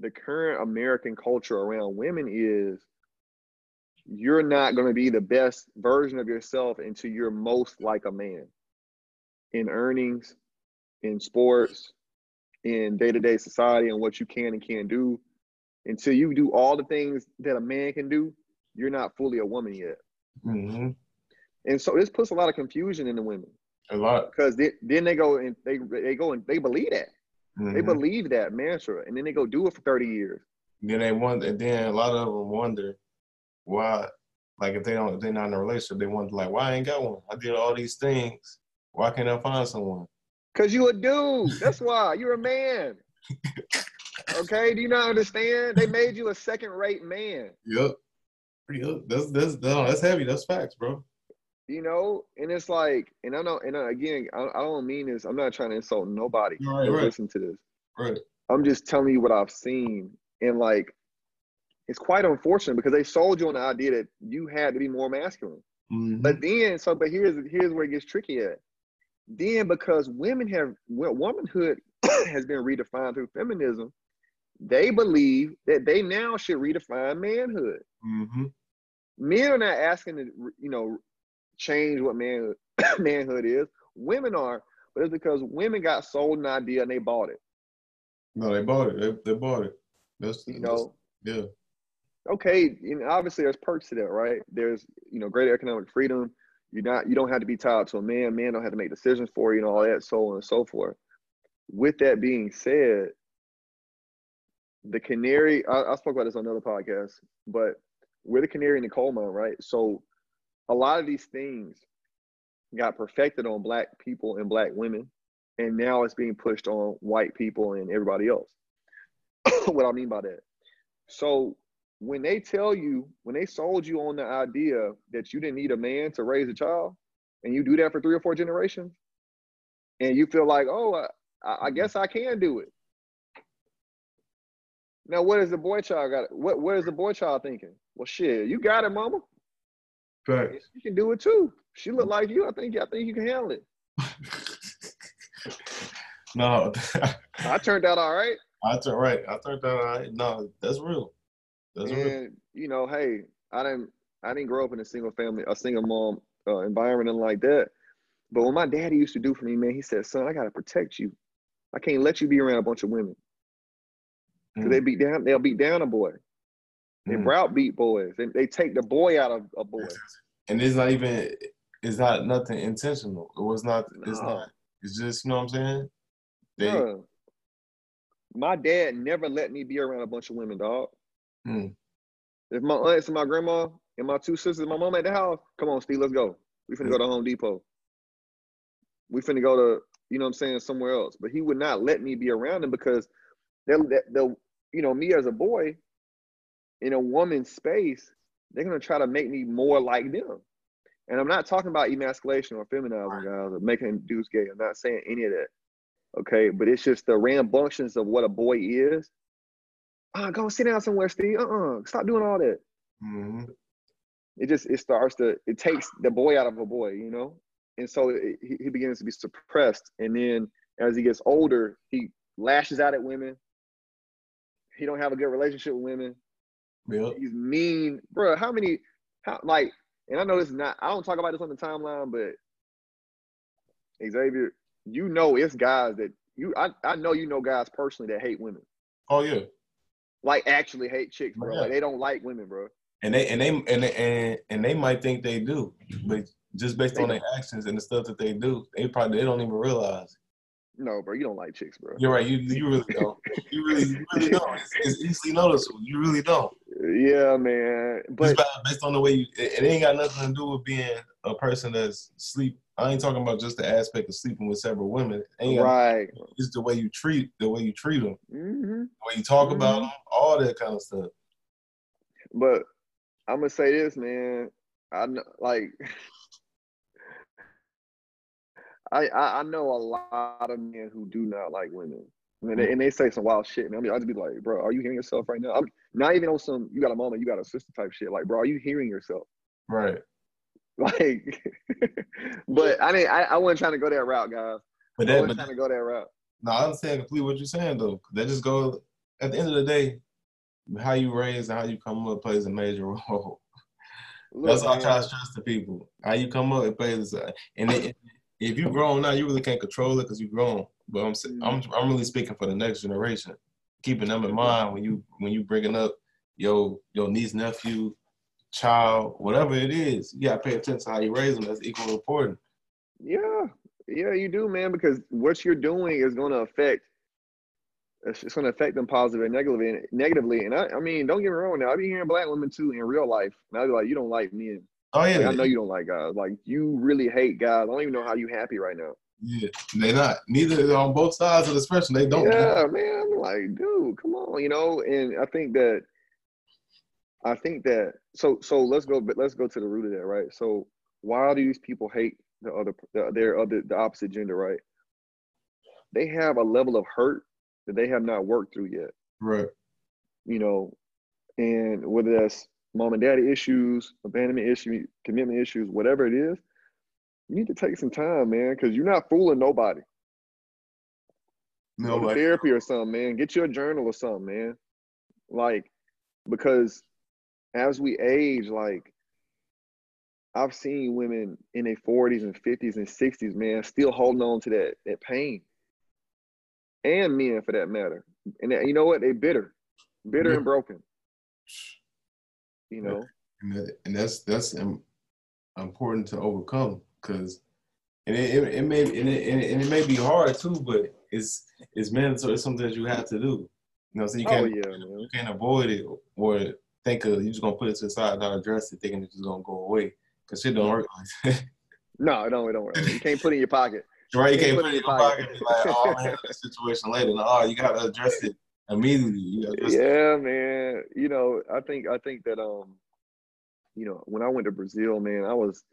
the current American culture around women is you're not going to be the best version of yourself until you're most like a man in earnings, in sports, in day to day society, and what you can and can't do. Until you do all the things that a man can do, you're not fully a woman yet. hmm And so this puts a lot of confusion in the women A lot. because they, then they go and they they go and they believe that. They Mhm. believe that mantra, and then they go do it for thirty years. Then they wonder. And then a lot of them wonder why. Like if they don't, if they're not in a relationship, they wonder like, why I ain't got one? I did all these things. Why can't I find someone? Cause you a dude. That's why you're a man. Okay, do you not understand? They made you a second-rate man. Yep. That's that's that's heavy. That's facts, bro. You know, and it's like, and I know, and I- again, I, I don't mean this. I'm not trying to insult nobody. Right, right. Listen to this. Right. I'm just telling you what I've seen, and like, it's quite unfortunate because they sold you on the idea that you had to be more masculine. Mhm. But then, so but here's here's where it gets tricky at. Then because women have well, womanhood has been redefined through feminism, they believe that they now should redefine manhood. Mhm. Men are not asking to you know change what manhood manhood is. Women are, but it's because women got sold an idea and they bought it. No, they bought it. They, they bought it. That's You that's- know, yeah. okay, know, obviously there's perks to that, right? There's you know greater economic freedom. You're not you don't have to be tied to a man. Man don't have to make decisions for you and all that, so on and so forth. With that being said, the canary, I, I spoke about this on another podcast, but we're the canary in the coal mine, right? So a lot of these things got perfected on black people and black women, and now it's being pushed on white people and everybody else. what I mean by that. So when they tell you, when they sold you on the idea that you didn't need a man to raise a child, and you do that for three or four generations, and you feel like, oh, I, I guess I can do it. Now, what is the boy child got? What what is the boy child thinking? Well, shit, you got it, mama. Facts. You can do it too. She look like you. I think I think you can handle it. no, I turned out all right. I turned right. I turned out all right. No, that's real. That's real. you know, hey, I didn't I didn't grow up in a single family, a single mom uh, environment and like that. But what my daddy used to do for me, man, he said, "Son, I gotta protect you. I can't let you be around a bunch of women because they beat down. They'll beat down a boy. They Mm. browbeat boys. They, they take the boy out of a boy. and it's not even. It's not nothing intentional. It was not. It's No. not. It's just you know what I'm saying. They Bruh. my dad never let me be around a bunch of women, dog. Mm. If my aunts and my grandma and my two sisters, my mom at the house, come on, Steve, let's go. We finna go to Home Depot. We finna go to, you know what I'm saying, somewhere else. But he would not let me be around him because they'll, they'll you know, me as a boy in a woman's space, they're gonna try to make me more like them. And I'm not talking about emasculation or feminizing guys or making dudes gay. I'm not saying any of that. Okay, but it's just the rambunctions of what a boy is. Ah, go sit down somewhere, Steve. Uh-uh. Stop doing all that. Mm-hmm. It just it starts to it takes the boy out of a boy, you know. And so it, he, he begins to be suppressed, and then as he gets older, he lashes out at women. He don't have a good relationship with women. Yep. He's mean, bro. How many? How like? And I know this is not. I don't talk about this on the timeline, but Xavier, you know, it's guys that you. I I know you know guys personally that hate women. Oh yeah. Like actually hate chicks, bro. Yeah. Like they don't like women, bro. And they and they and they, and and they might think they do, but just based They on their actions and the stuff that they do, they probably they don't even realize. No, bro, you don't like chicks, bro. You're right. You you really don't. You really you really don't. It's, it's easily noticeable. You really don't. Yeah, man. But by, based on the way you, it, it ain't got nothing to do with being a person that's sleep. I ain't talking about just the aspect of sleeping with several women. Ain't right. it's the way you treat the way you treat them, hmm the way you talk about Mhm. them, all that kind of stuff. But I'm gonna say this, man. I know, like, I, I I know a lot of men who do not like women, and they, mm. and they say some wild shit. And I mean, I just be like, bro, are you hearing yourself right now? I'm not even on some you got a mama, you got a sister type shit. Like, bro, are you hearing yourself? Right. Like, but I didn't. I, I wasn't trying to go that route, guys. But I that, wasn't but trying to go that route. no, I understand completely what you're saying though. That just go at the end of the day, how you raise and how you come up plays a major role. Look, That's all I try to stress to people. How you come up, it plays. And it, if you grown now, you really can't control it because you're grown. But I'm, I'm mm. I'm really speaking for the next generation, keeping them in mind when you when you bringing up your your niece nephew, child, whatever it is. You gotta pay attention to how you raise them. That's equally important. Yeah, yeah, you do, man, because what you're doing is going to affect. It's it's going to affect them positively and negatively. Negatively, and I, I mean, don't get me wrong. Now I be hearing black women too in real life, and I be like, you don't like men. Oh yeah, Like, I know you don't like guys. Like you really hate guys. I don't even know how you happy right now. yeah. They not neither on both sides of the spectrum. They don't. Yeah, man. I'm like, dude, come on, you know. And I think that, I think that. So, so let's go. But let's go to the root of that, right? So, why do these people hate the other, the, their other, the opposite gender, right? They have a level of hurt that they have not worked through yet, Right. you know. And whether that's mom and daddy issues, abandonment issues, commitment issues, whatever it is, you need to take some time, man, because you're not fooling nobody. No, go to like, therapy or something, man. Get you a journal or something, man. Like, because as we age, like, I've seen women in their 40s and 50s and 60s, man, still holding on to that that pain. And men for that matter. And you know what? They bitter. Bitter Yeah. and broken. You know? and, that, and that's that's important to overcome because and it, it, it may and it, and it, and it may be hard too, but it's it's mandatory. It's something that you have to do. You know, so you Oh can't yeah, man. you can't avoid it or think of you just gonna put it to the side, not address it, thinking it's just gonna go away because shit don't work like that. No, no, it don't work. You can't put it in your pocket. Right? You Can't put it in your pocket and be like, oh man, situation later. No, you gotta address it immediately. You gotta it. Yeah, man. You know, I think I think that um, you know, when I went to Brazil, man, I was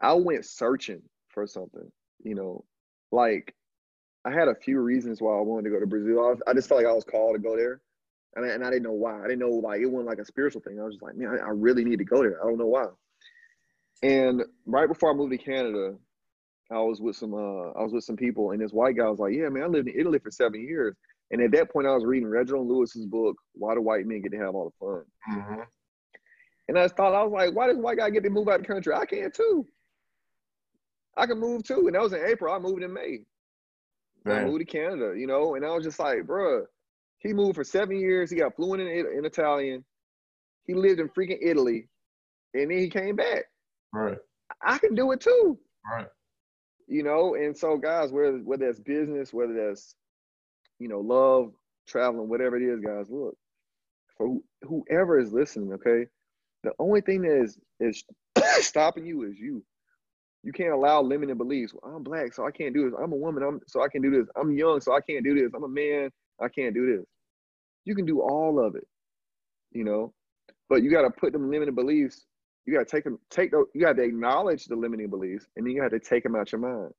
I went searching for something. You know, like I had a few reasons why I wanted to go to Brazil. I, was, I just felt like I was called to go there, and I, and I didn't know why. I didn't know like it wasn't like a spiritual thing. I was just like, man, I, I really need to go there. I don't know why. And right before I moved to Canada, I was with some uh, I was with some people, and this white guy was like, yeah, man, I lived in Italy for seven years. And at that point, I was reading Reginald Lewis's book, Why Do White Men Get to Have All the Fun? Mhm. And I thought, I was like, why does white guy get to move out the country? I can too. I can move too. And that was in April. I moved in May. I moved to Canada, you know, and I was just like, bruh, he moved for seven years. He got fluent in, in Italian. He lived in freaking Italy. And then he came back. Right. I can do it too. Right. You know and so guys whether whether that's business whether that's you know, love traveling, whatever it is, guys. Look, for whoever is listening, okay, the only thing that is is stopping you is you. You can't allow limiting beliefs. Well, I'm black, so I can't do this. I'm a woman, I'm so I can do this. I'm young, so I can't do this. I'm a man, I can't do this. You can do all of it, you know, but you got to put them limiting beliefs. You got to take them, take those. You got to acknowledge the limiting beliefs, and then you got to take them out your mind.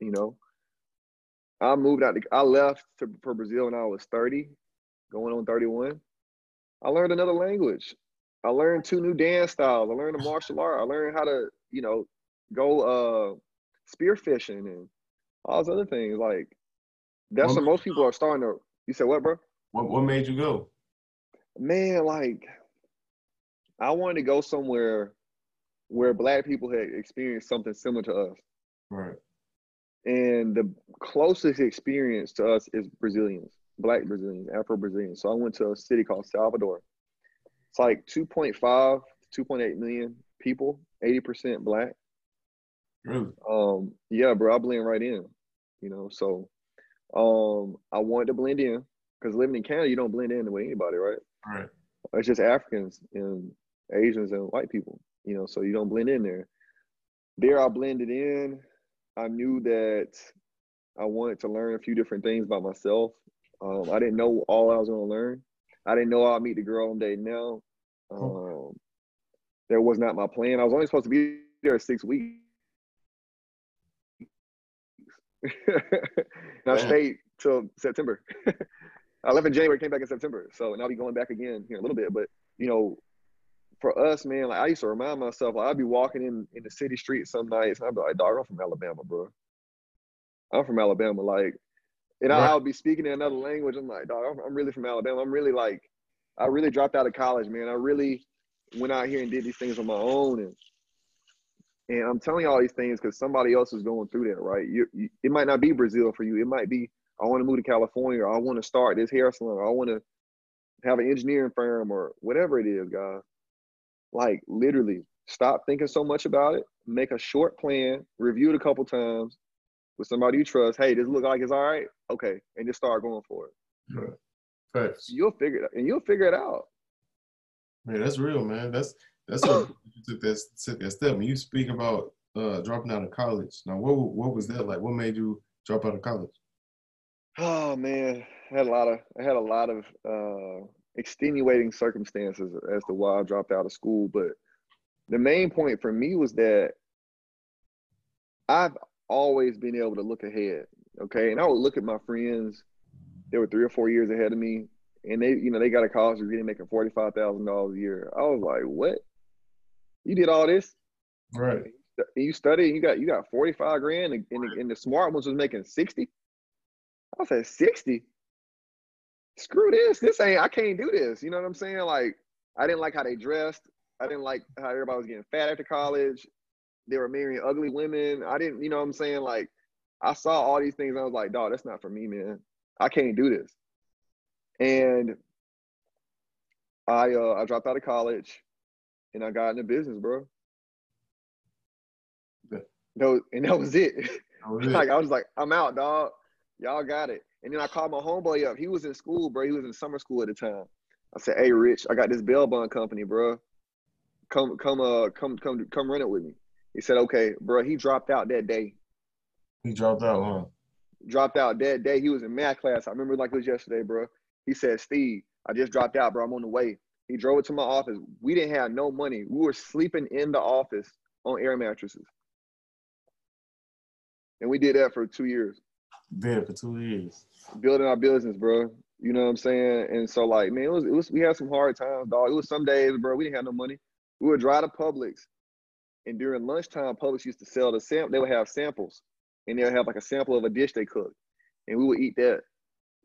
You know, I moved out. To, I left to, for Brazil when I was 30, going on 31. I learned another language. I learned two new dance styles. I learned a martial art. I learned how to, you know, go uh spearfishing and all those other things. Like that's what, what most people are starting to. You said what, bro? What What made you go? Man, like I wanted to go somewhere where Black people had experienced something similar to us. Right. And the closest experience to us is Brazilians, Black Brazilians, Afro Brazilians. So I went to a city called Salvador. It's like 2.5 to 2.8 million people, 80% Black. Really? Um, yeah, bro, I blend right in. You know, so um, I wanted to blend in because living in Canada, you don't blend in with anybody, right? Right. It's just Africans and Asians and white people, you know, so you don't blend in there. There, I blended in. I knew that I wanted to learn a few different things about myself. Um, I didn't know all I was going to learn. I didn't know I'd meet the girl I'm dating now. Um, that was not my plan. I was only supposed to be there six weeks. and I stayed till September. I left in January, came back in September. So, and I'll be going back again here in a little bit. But, you know, for us, man, like I used to remind myself, like I'd be walking in in the city streets some nights, and I'd be like, "Dog, I'm from Alabama, bro. I'm from Alabama." Like, and right. I'll be speaking in another language. I'm like, "Dog, I'm, I'm really from Alabama. I'm really like, I really dropped out of college, man. I really went out here and did these things on my own, and and I'm telling you all these things because somebody else is going through that, right? You, you, it might not be Brazil for you. It might be I want to move to California, or I want to start this hair salon, or I want to have an engineering firm, or whatever it is, guys. Like literally, stop thinking so much about it. Make a short plan, review it a couple times with somebody you trust. Hey, this look like it's all right. Okay, and just start going for it. Right. Facts. You'll figure it, out, and you'll figure it out. Man, that's real, man. That's that's what you took that took that step. When you speak about uh, dropping out of college, now what what was that like? What made you drop out of college? Oh man, I had a lot of I had a lot of uh, extenuating circumstances as to why I dropped out of school. But the main point for me was that I've always been able to look ahead. Okay. And I would look at my friends, they were three or four years ahead of me. And they, you know, they got a college degree making forty five thousand dollars a year. I was like, "What? You did all this? Right? You studied. You got you got forty five grand, and, and, and the smart ones was making sixty. I said sixty screw this. This ain't, I can't do this. You know what I'm saying? Like, I didn't like how they dressed. I didn't like how everybody was getting fat after college. They were marrying ugly women. I didn't, you know what I'm saying? Like, I saw all these things. I was like, dog, that's not for me, man. I can't do this. And I uh, I dropped out of college and I got into business, bro. Yeah. No, and that was it. That was like. I was like, I'm out, dog. Y'all got it. And then I called my homeboy up. He was in school, bro. He was in summer school at the time. I said, "Hey, Rich, I got this bail bond company, bro. Come, come, uh, come, come, come run it with me." He said, "Okay, bro." He dropped out that day. He dropped out, huh? Dropped out that day. He was in math class. I remember like it was yesterday, bro. He said, "Steve, I just dropped out, bro. I'm on the way." He drove it to my office. We didn't have no money. We were sleeping in the office on air mattresses, and we did that for two years. There for two years. Building our business, bro. You know what I'm saying? And so like, man, it was, it was we had some hard times, dog. It was some days, bro, we didn't have no money. We would drive to Publix. And during lunchtime, Publix used to sell the sample. They would have samples. And they would have like a sample of a dish they cooked. And we would eat that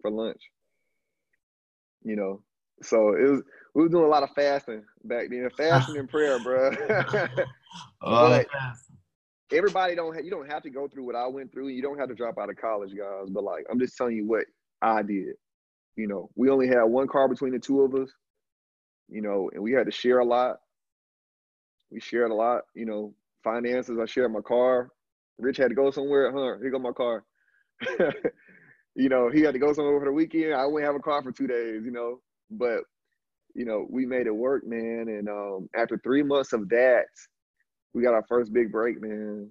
for lunch. You know. So it was we were doing a lot of fasting back then. Fasting and prayer, bro. but, everybody don't have, you don't have to go through what I went through. You don't have to drop out of college, guys. But like, I'm just telling you what I did. You know, we only had one car between the two of us. You know, and we had to share a lot. We shared a lot. You know, finances. I shared my car. Rich had to go somewhere. Huh? Here go my car. you know, he had to go somewhere for the weekend. I wouldn't have a car for two days, you know. But, you know, we made it work, man. And um, after three months of that, we got our first big break, man.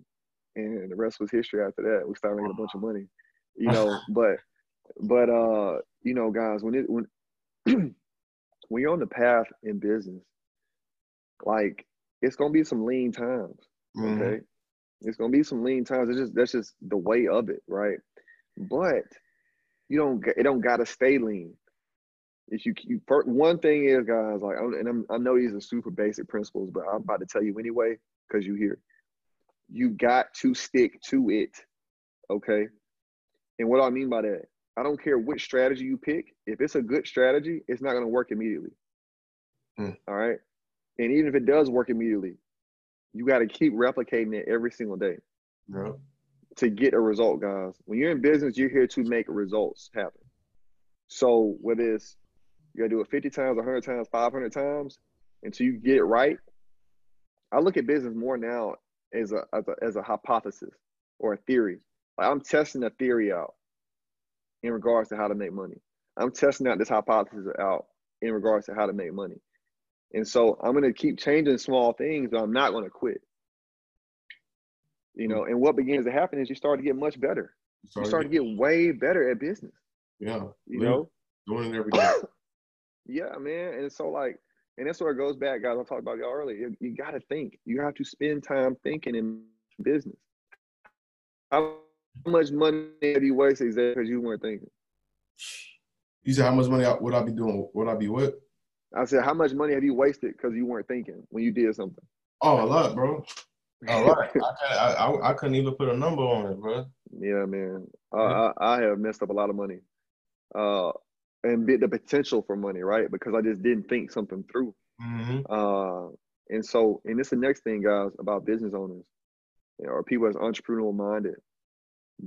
And the rest was history after that. We started making a bunch of money. You know, but but uh, you know, guys, when it when when you're on the path in business, like it's gonna be some lean times. Mm-hmm. Okay. It's gonna be some lean times. It's just that's just the way of it, right? But you don't it don't gotta stay lean. If you, you one thing is guys like and I'm, I know these are super basic principles, but I'm about to tell you anyway because you hear. You got to stick to it, okay. And what do I mean by that? I don't care which strategy you pick. If it's a good strategy, it's not going to work immediately. Hmm. All right. And even if it does work immediately, you got to keep replicating it every single day yeah. to get a result, guys. When you're in business, you're here to make results happen. So whether it's you got to do it 50 times, 100 times, 500 times until you get it right. I look at business more now as a, as a, as a hypothesis or a theory. Like I'm testing a theory out in regards to how to make money. I'm testing out this hypothesis out in regards to how to make money. And so I'm going to keep changing small things, but I'm not going to quit. You know, and what begins to happen is you start to get much better. You start, you start to, get, to get way better at business. Yeah. You know, doing it every day. yeah, man. And so, like, and that's where it goes back, guys. I talked about y'all earlier. You, you got to think. You have to spend time thinking in business. How much money have you wasted because you weren't thinking? You said how much money would I be doing? Would I be what? I said, how much money have you wasted because you weren't thinking when you did something? Oh, a lot, bro. A lot. I, I, I, couldn't even put a number on it, bro. Yeah, man. Uh, I, I have messed up a lot of money, uh, and the potential for money, right? Because I just didn't think something through. Mm-hmm. Uh, and so, and this is the next thing, guys, about business owners you know, or people as entrepreneurial minded.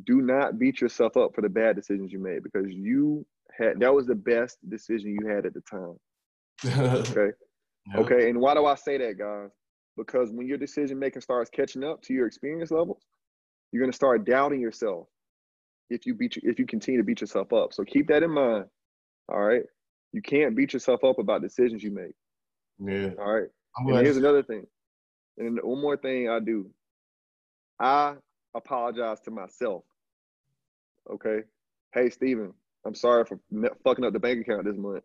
Do not beat yourself up for the bad decisions you made because you had that was the best decision you had at the time. okay. Okay. And why do I say that, guys? Because when your decision making starts catching up to your experience levels, you're gonna start doubting yourself if you beat you, if you continue to beat yourself up. So keep that in mind. All right. You can't beat yourself up about decisions you make. Yeah. All right. And here's another thing. And one more thing I do. I apologize to myself. Okay. Hey, Steven, I'm sorry for fucking up the bank account this month.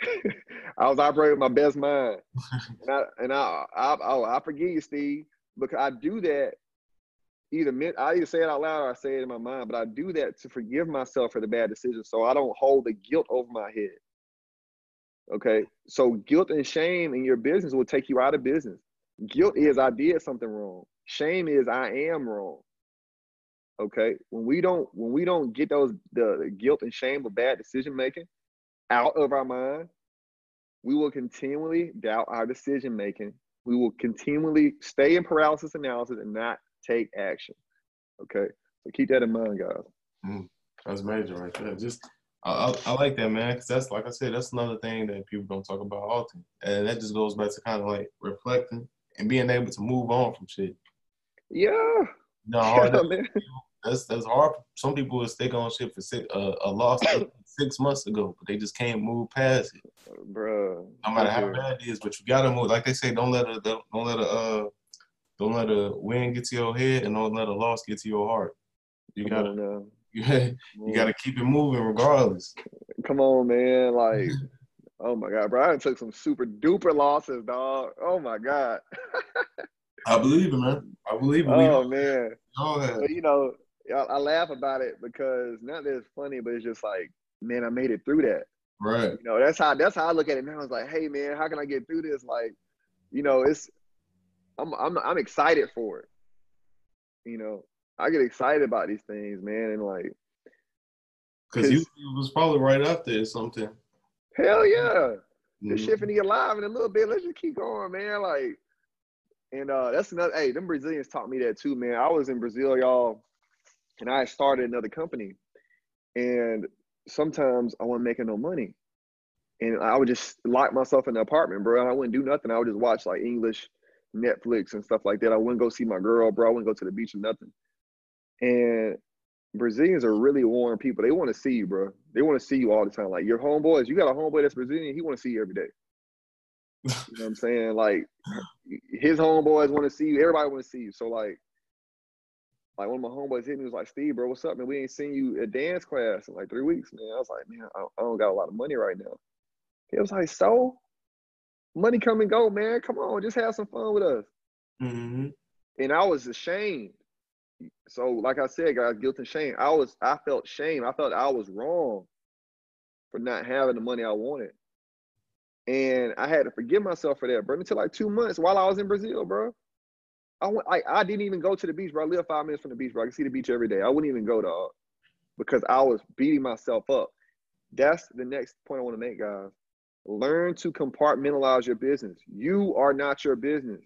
I was operating my best mind, and I and I I, I, I forgive you, Steve, because I do that. Either I either say it out loud or I say it in my mind, but I do that to forgive myself for the bad decisions, so I don't hold the guilt over my head. Okay, so guilt and shame in your business will take you out of business. Guilt is I did something wrong. Shame is I am wrong. Okay, when we don't when we don't get those the, the guilt and shame of bad decision making, out of our mind, we will continually doubt our decision making. We will continually stay in paralysis analysis and not take action. Okay, so keep that in mind, guys. Mm, that's major right there. Just I, I, like that, man, because that's like I said, that's another thing that people don't talk about often, and that just goes back to kind of like reflecting and being able to move on from shit. Yeah. No, hard yeah, that's that's hard. Some people will stick on shit for six, uh, a loss six months ago, but they just can't move past it, bro. No matter how bad it is, but you gotta move. Like they say, don't let a don't let a uh, don't let a win get to your head, and don't let a loss get to your heart. You gotta you, you gotta keep it moving regardless. Come on, man. Like, oh my god, bro, I took some super duper losses, dog. Oh my god. I believe it, man. I believe it. Oh man. But, you know, I, I laugh about it because not that it's funny, but it's just like, man, I made it through that. Right. You know, that's how that's how I look at it now. It's like, hey man, how can I get through this? Like, you know, it's I'm I'm I'm excited for it. You know, I get excited about these things, man, and like because you was probably right up there something. Hell yeah. Mm-hmm. The shit finna get live in a little bit. Let's just keep going, man. Like, and uh that's another hey, them Brazilians taught me that too, man. I was in Brazil, y'all, and I started another company. And sometimes I wasn't making no money. And I would just lock myself in the apartment, bro. and I wouldn't do nothing. I would just watch like English Netflix and stuff like that. I wouldn't go see my girl, bro. I wouldn't go to the beach or nothing. And Brazilians are really warm people. They want to see you, bro. They want to see you all the time. Like your homeboys, you got a homeboy that's Brazilian, he want to see you every day. You know what I'm saying? Like his homeboys want to see you. Everybody want to see you. So like, like one of my homeboys hit me was like, Steve, bro, what's up, man? We ain't seen you at dance class in like three weeks, man. I was like, man, I, I don't got a lot of money right now. He was like, so money come and go, man. Come on, just have some fun with us. Mm-hmm. And I was ashamed. So, like I said, guys, guilt and shame. I was, I felt shame. I felt I was wrong for not having the money I wanted. And I had to forgive myself for that, bro. Until like two months while I was in Brazil, bro. I went like I didn't even go to the beach, bro. I live five minutes from the beach, bro. I can see the beach every day. I wouldn't even go to because I was beating myself up. That's the next point I want to make, guys. Learn to compartmentalize your business. You are not your business.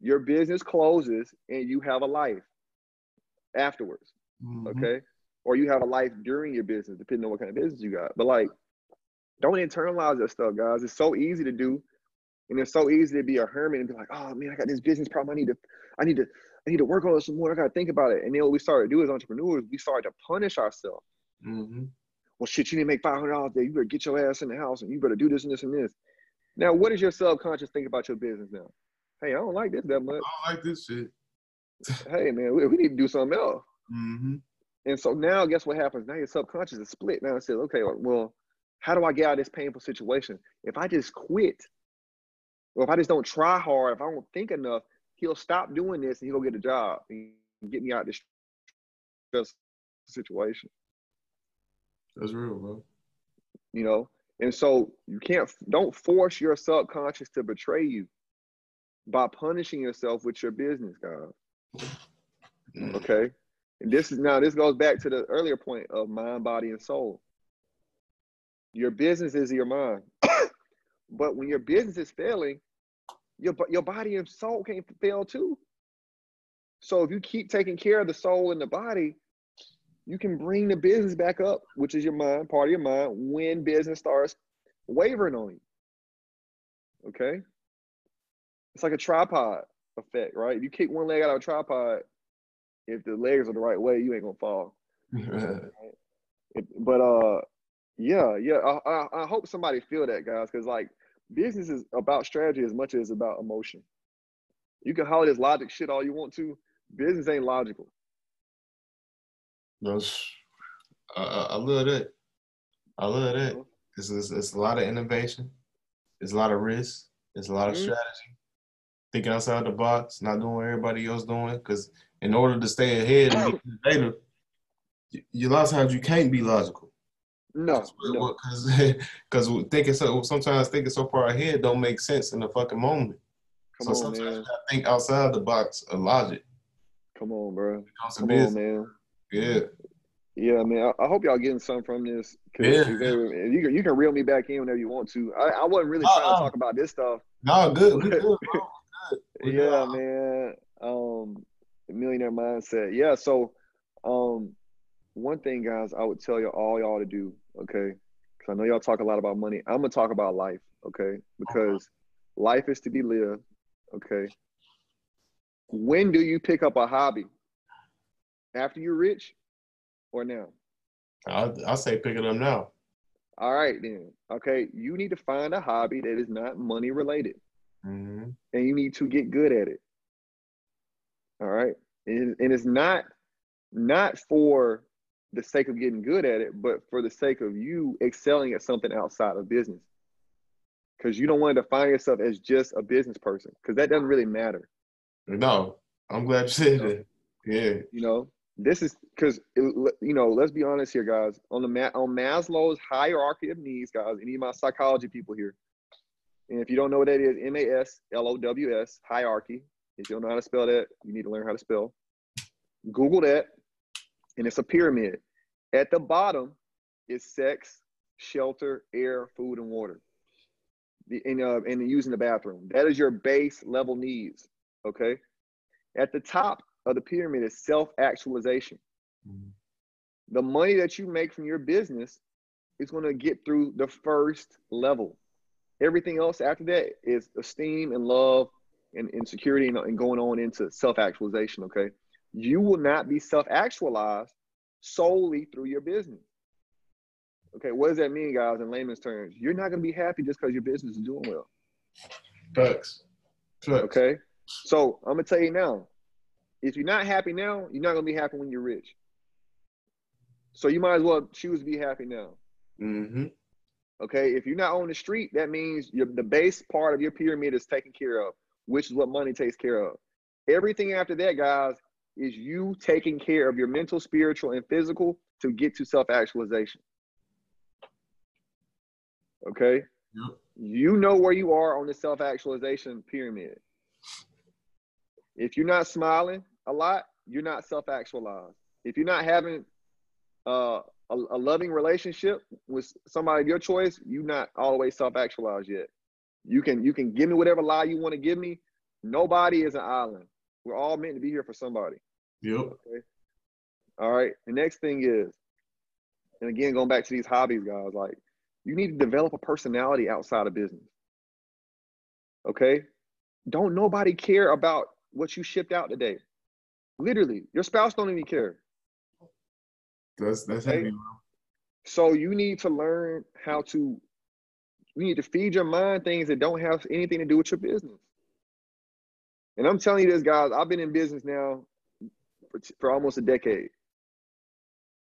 Your business closes and you have a life afterwards. Mm-hmm. Okay. Or you have a life during your business, depending on what kind of business you got. But like, don't internalize that stuff, guys. It's so easy to do. And it's so easy to be a hermit and be like, oh man, I got this business problem. I need to, I need to, I need to work on it some more. I gotta think about it. And then what we started to do as entrepreneurs, we started to punish ourselves. Mm-hmm. Well, shit, you didn't make five hundred dollars a day. You better get your ass in the house and you better do this and this and this. Now, what does your subconscious think about your business now? Hey, I don't like this that much. I don't like this shit. hey man, we, we, need to do something else. Mm-hmm. And so now, guess what happens? Now your subconscious is split. Now it says, okay, well, how do I get out of this painful situation? If I just quit, or if I just don't try hard, if I don't think enough, he'll stop doing this and he'll get a job and get me out of this situation. That's real, bro. You know, and so you can't don't force your subconscious to betray you by punishing yourself with your business, guys. Mm. Okay. And this is now this goes back to the earlier point of mind, body, and soul. Your business is your mind. but when your business is failing, your your body and soul can fail too. So if you keep taking care of the soul and the body, you can bring the business back up, which is your mind, part of your mind, when business starts wavering on you. Okay? It's like a tripod effect, right? If you kick one leg out of a tripod, if the legs are the right way, you ain't gonna fall. but uh, yeah, yeah. I, I, I hope somebody feel that, guys, because like business is about strategy as much as about emotion. You can holler this logic shit all you want to. Business ain't logical. That's, I, I love that. I love that. It's, it's, it's, a lot of innovation. It's a lot of risk. It's a lot of mm-hmm. strategy. Thinking outside the box, not doing what everybody else doing. Because in order to stay ahead and be innovative, you, a lot of times you can't be logical. No, because no. thinking so sometimes thinking so far ahead don't make sense in the fucking moment. Come so on, sometimes man. I think outside the box of logic. Come on, bro. Come on, man. Yeah. Yeah, man. I, I, hope y'all getting some from this. Yeah. You, you, can, you can reel me back in whenever you want to. I, I wasn't really trying to talk about this stuff. No, good. good, good, yeah, man. Um, millionaire mindset. Yeah. So, um, one thing, guys, I would tell you all y'all to do, okay? Because I know y'all talk a lot about money. I'm gonna talk about life, okay? Because uh-huh. life is to be lived, okay? When do you pick up a hobby? After you're rich, or now? I'll, I'll say pick it up now. All right, then. Okay, you need to find a hobby that is not money related, mm-hmm. and you need to get good at it. All right, and, and it's not not for the sake of getting good at it, but for the sake of you excelling at something outside of business. Because you don't want to define yourself as just a business person, because that doesn't really matter. No, I'm glad you said that. Yeah. You know, this is because you know. Let's be honest here, guys. On the on Maslow's hierarchy of needs, guys. Any of my psychology people here, and if you don't know what that is, M A S L O W S hierarchy. If you don't know how to spell that, you need to learn how to spell. Google that and it's a pyramid. At the bottom is sex, shelter, air, food, and water. The, and, uh, and using the bathroom. That is your base level needs. Okay. At the top of the pyramid is self actualization. Mm-hmm. The money that you make from your business is going to get through the first level. Everything else after that is esteem and love and, and security and, and going on into self actualization. Okay you will not be self actualized solely through your business. Okay, what does that mean, guys, in layman's terms? You're not going to be happy just because your business is doing well. Facts. Facts. Okay, so I'm going to tell you now if you're not happy now, you're not going to be happy when you're rich. So you might as well choose to be happy now. Mm-hmm. Okay, if you're not on the street, that means the base part of your pyramid is taken care of, which is what money takes care of. Everything after that, guys, is you taking care of your mental, spiritual, and physical to get to self actualization. Okay? Yep. You know where you are on the self actualization pyramid. If you're not smiling a lot, you're not self actualized. If you're not having uh, a, a, loving relationship with somebody of your choice, you're not always self actualized yet. You can you can give me whatever lie you want to give me. Nobody is an island. We're all meant to be here for somebody. Yep. Okay. All right. The next thing is, and again, going back to these hobbies, guys, like you need to develop a personality outside of business. Okay. Don't nobody care about what you shipped out today. Literally, your spouse don't even care. That's that's Okay? heavy. So you need to learn how to. You need to feed your mind things that don't have anything to do with your business. And I'm telling you this, guys. I've been in business now for, for almost a decade.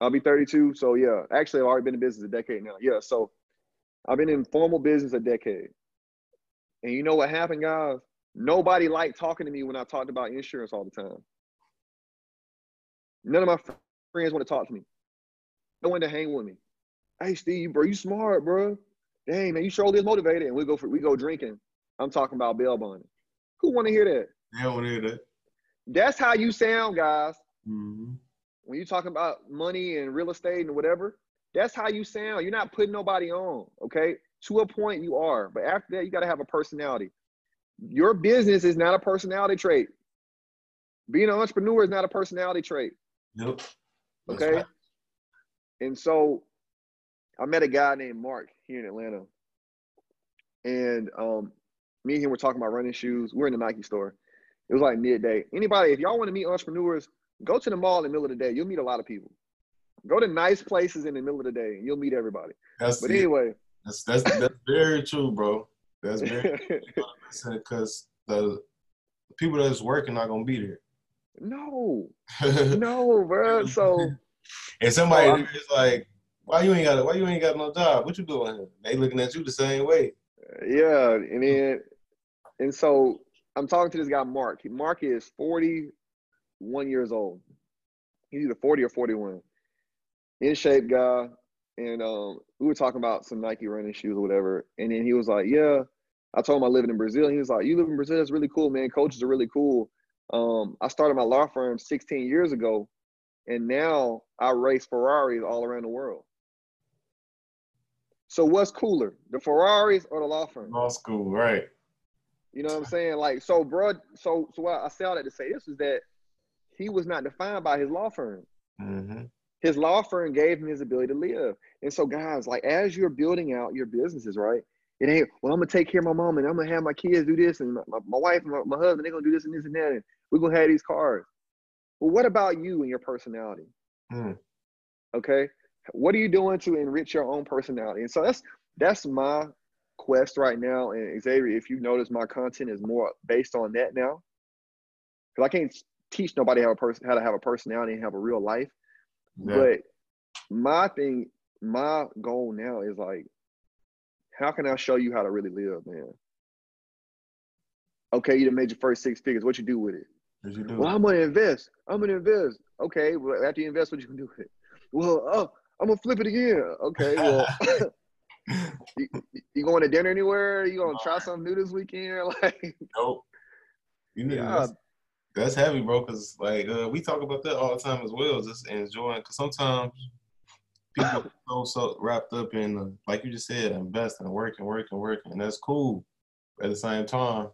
I'll be 32, so yeah. Actually, I've already been in business a decade now. Yeah, so I've been in formal business a decade. And you know what happened, guys? Nobody liked talking to me when I talked about insurance all the time. None of my friends want to talk to me. No one to hang with me. Hey, Steve, bro, you smart, bro. Dang, man, you surely is motivated. And we go for we go drinking. I'm talking about bail bonding. Who want to hear that? They don't hear that. That's how you sound, guys. Mm-hmm. When you're talking about money and real estate and whatever, that's how you sound. You're not putting nobody on, okay? To a point, you are. But after that, you got to have a personality. Your business is not a personality trait. Being an entrepreneur is not a personality trait. Nope. That's Okay. right. And so I met a guy named Mark here in Atlanta. And um, me and him were talking about running shoes. We're in the Nike store. It was like midday. Anybody, if y'all want to meet entrepreneurs, go to the mall in the middle of the day. You'll meet a lot of people. Go to nice places in the middle of the day and you'll meet everybody. That's But it. anyway, That's that's that's very true, bro. That's very because the people that's working not gonna be there. no, no, bro. So and somebody Oh, is like, why you ain't got why you ain't got no job? What you doing here? They looking at you the same way. yeah, and then and so I'm talking to this guy Mark. Mark is 41 years old. He's either 40 or 41. In shape guy. And um, we were talking about some Nike running shoes or whatever. And then he was like, Yeah. I told him I live in Brazil. He was like, You live in Brazil? That's really cool, man. Coaches are really cool. Um, I started my law firm 16 years ago, and now I race Ferraris all around the world. So what's cooler, the Ferraris or the law firm? Law school, right? You know what I'm saying? Like, so, bro, so, so what I say all that to say this is that he was not defined by his law firm. Mm-hmm. His law firm gave him his ability to live. And so, guys, like, as you're building out your businesses, right? It ain't, well, I'm gonna take care of my mom and I'm gonna have my kids do this and my, my, my wife and my, my husband, they're gonna do this and this and that. And we're gonna have these cars. Well, what about you and your personality? Hmm. Okay. What are you doing to enrich your own personality? And so that's that's my quest right now. And Xavier, if you notice, my content is more based on that now. Because I can't teach nobody how a person how to have a personality and have a real life. Yeah. But my thing, my goal now is like, how can I show you how to really live, man? Okay, you done made your first six figures. What you do with it? You do? Well, I'm gonna invest. I'm gonna invest. Okay, well, after you invest, what you gonna do with it? Well, oh, I'm gonna flip it again. Okay, well, you, you going to dinner anywhere? You gonna try something new this weekend? Like, nope. You know, Yeah. that's, that's heavy, bro. Cause like uh, we talk about that all the time as well, just enjoying. Cause sometimes people so so wrapped up in, uh, like you just said, investing, and working, working, working, and work, and that's cool. But at the same time,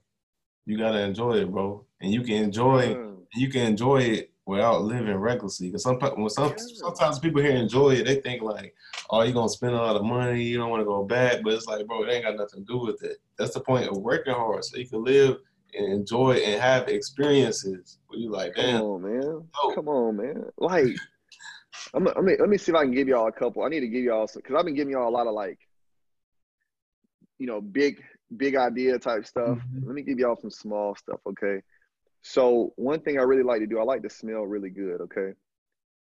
you gotta enjoy it, bro. And you can enjoy, uh, you can enjoy it without living recklessly. Cause some when some Yeah. sometimes people here enjoy it, they think like, oh, you're gonna spend a lot of money, you don't want to go back, but it's like, bro, it ain't got nothing to do with it. That's the point of working hard, so you can live and enjoy and have experiences where you like, come on, man. Oh. Come on, man. Like, I'm, I'm, let me see if I can give y'all a couple. I need to give y'all some because I've been giving y'all a lot of like, you know, big big idea type stuff. Mm-hmm. Let me give y'all some small stuff, okay? So one thing I really like to do, I like to smell really good, okay?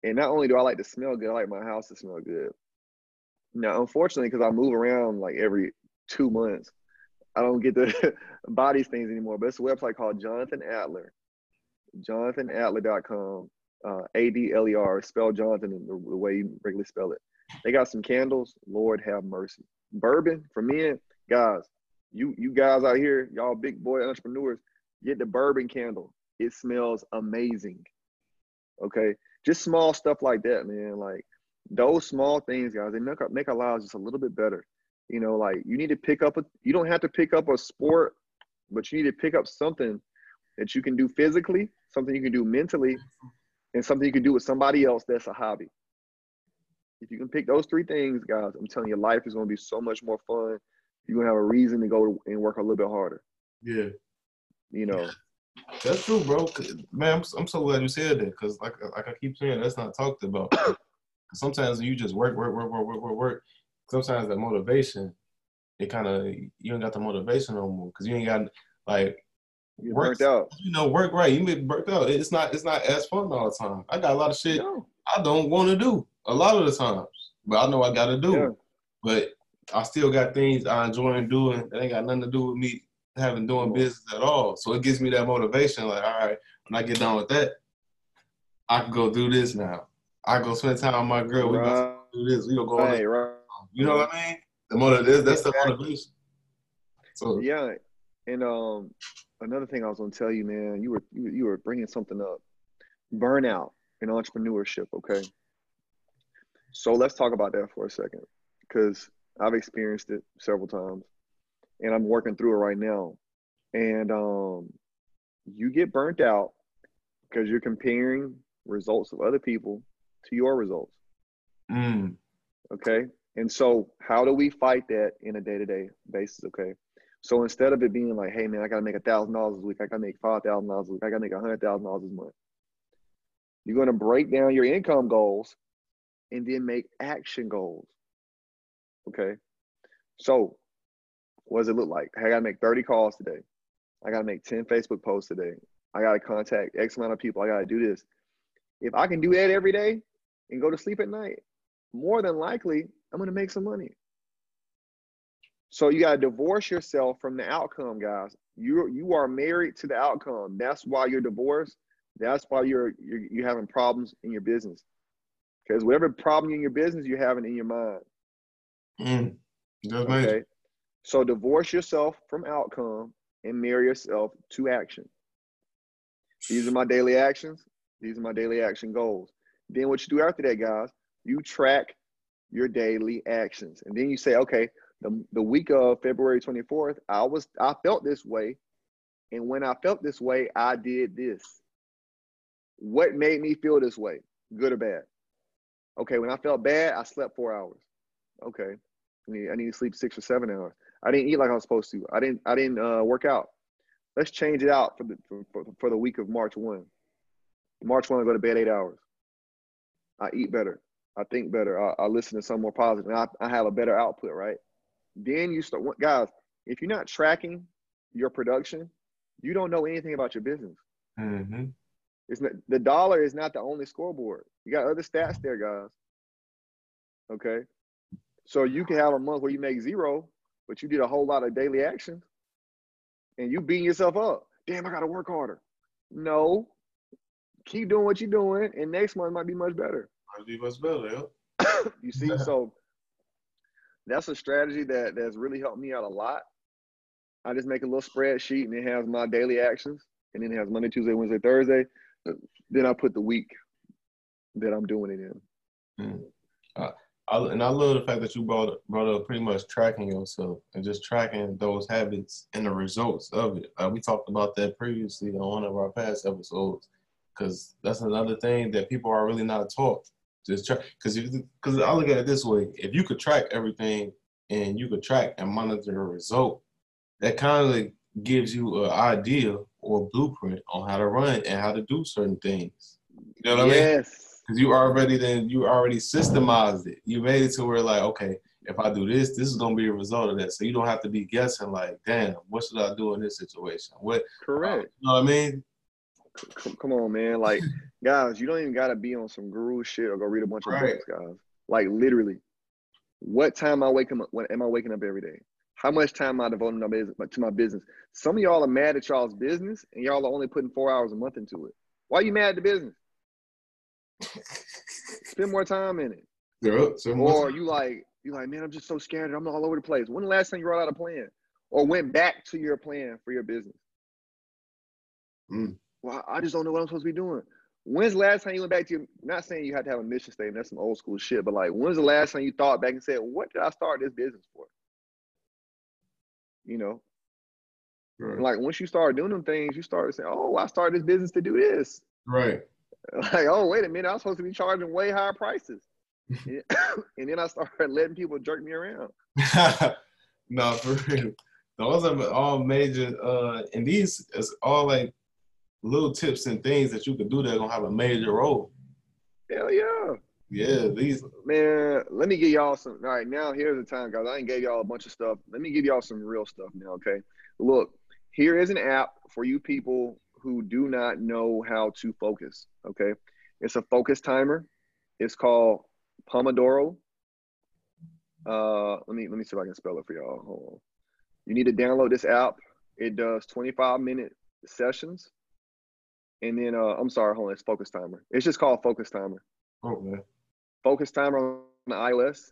And not only do I like to smell good, I like my house to smell good. Now, unfortunately, because I move around like every two months, I don't get to buy these things anymore. But it's a website called Jonathan Adler, jonathanadler.com, uh, A-D-L-E-R, spell Jonathan the, the way you regularly spell it. They got some candles, Lord have mercy. Bourbon for men, guys, you you guys out here, y'all big boy entrepreneurs, get the bourbon candle. It smells amazing. Okay, just small stuff like that, man. Like those small things, guys, they make our, make our lives just a little bit better. You know, like you need to pick up a. You don't have to pick up a sport, but you need to pick up something that you can do physically, something you can do mentally, and something you can do with somebody else that's a hobby. If you can pick those three things, guys, I'm telling you, life is going to be so much more fun you're gonna have a reason to go and work a little bit harder. Yeah. You know. That's true, bro. Man, I'm, I'm so glad you said that because, like, like I keep saying, that's not talked about. sometimes you just work, work, work, work, work, work, work. Sometimes that motivation, it kind of you ain't got the motivation no more because you ain't got like you worked out. You know, work right. You get burnt out. It's not. It's not as fun all the time. I got a lot of shit no. I don't want to do a lot of the times, but I know I got to do. Yeah. But I still got things I enjoy doing that ain't got nothing to do with me having doing business at all. So it gives me that motivation. Like, all right, when I get done with that, I can go do this now. I go spend time with my girl. We right. do this. We don't go. Right, right. You know what I mean? The motive. That's the motivation. So yeah, and um, another thing I was gonna tell you, man, you were you, you were bringing something up. Burnout in entrepreneurship. Okay. So let's talk about that for a second, because I've experienced it several times, and I'm working through it right now. And um, you get burnt out because you're comparing results of other people to your results. Mm. Okay. And so, how do we fight that in a day to day basis? Okay. So instead of it being like, hey, man, I got to make a thousand dollars a week, I got to make five thousand dollars a week, I got to make a hundred thousand dollars a month. You're to break down your income goals and then make action goals. Okay. So what does it look like? I gotta make 30 calls today. I gotta make 10 Facebook posts today. I gotta contact X amount of people. I gotta do this. If I can do that every day and go to sleep at night, more than likely I'm gonna make some money. So you gotta divorce yourself from the outcome, guys. You you are married to the outcome. That's why you're divorced. That's why you're you're, you're having problems in your business. Because whatever problem in your business, you're having in your mind. Mm. Okay. So divorce yourself from outcome and marry yourself to action. These are my daily actions. These are my daily action goals. Then what you do after that, guys, you track your daily actions. And then you say, okay, the, the week of February 24th, I was I felt this way. And when I felt this way, I did this. What made me feel this way? Good or bad? Okay, when I felt bad, I slept four hours. Okay. I need, I need to sleep six or seven hours. I didn't eat like I was supposed to. I didn't I didn't uh, work out. Let's change it out for the for, for the week of March one. March one, I go to bed eight hours. I eat better. I think better. I, I listen to some more positive. And I, I have a better output, right? Then you start, guys. If you're not tracking your production, you don't know anything about your business. Mm-hmm. It's not, the dollar is not the only scoreboard. You got other stats there, guys. Okay. So you can have a month where you make zero, but you did a whole lot of daily actions and you beating yourself up. Damn, I gotta work harder. No. Keep doing what you're doing, and next month might be much better. Might be much better, yeah. you see, so that's a strategy that that's really helped me out a lot. I just make a little spreadsheet and it has my daily actions, and then it has Monday, Tuesday, Wednesday, Thursday. Then I put the week that I'm doing it in. Mm. Uh, I, and I love the fact that you brought brought up pretty much tracking yourself and just tracking those habits and the results of it. Uh, we talked about that previously on one of our past episodes because that's another thing that people are really not taught. Just track because because I look at it this way: if you could track everything and you could track and monitor the result, that kind of gives you an idea or blueprint on how to run and how to do certain things. You know what yes. I mean? Because you already then you already systemized it. You made it to where like, okay, if I do this, this is gonna be a result of that. So you don't have to be guessing like, damn, what should I do in this situation? What Correct. you know what I mean? C- come on, man. Like, guys, you don't even gotta be on some guru shit or go read a bunch of Right. books, guys. Like literally, what time I wake up? When am I waking up every day? How much time am I devoting to my business? To my business? Some of y'all are mad at y'all's business, and y'all are only putting four hours a month into it. Why are you mad at the business? Spend more time in it. So Or you like you like, man, I'm just so scared. I'm all over the place. When the last time you wrote out a plan or went back to your plan for your business? Mm. Well, I just don't know what I'm supposed to be doing. When's the last time you went back to your? Not saying you have to have a mission statement. That's some old school shit. But like, when's the last time you thought back and said, "What did I start this business for?" You know, right. like once you start doing them things, you start saying, "Oh, I started this business to do this." right. Like, oh, wait a minute, I was supposed to be charging way higher prices. and then I started letting people jerk me around. no, for real. Those are all major uh and these is all like little tips and things that you can do that are gonna have a major role. Hell yeah. Yeah, these Man, let me give y'all some. All right, now here's the time, guys. I ain't gave y'all a bunch of stuff. Let me give y'all some real stuff now, okay? Look, here is an app for you people who do not know how to focus, okay? It's a focus timer. It's called Pomodoro. Uh, let me let me see if I can spell it for y'all. Hold on. You need to download this app. It does 25 minute sessions. And then uh, I'm sorry, hold on, it's focus timer. It's just called focus timer okay. focus timer on the iOS,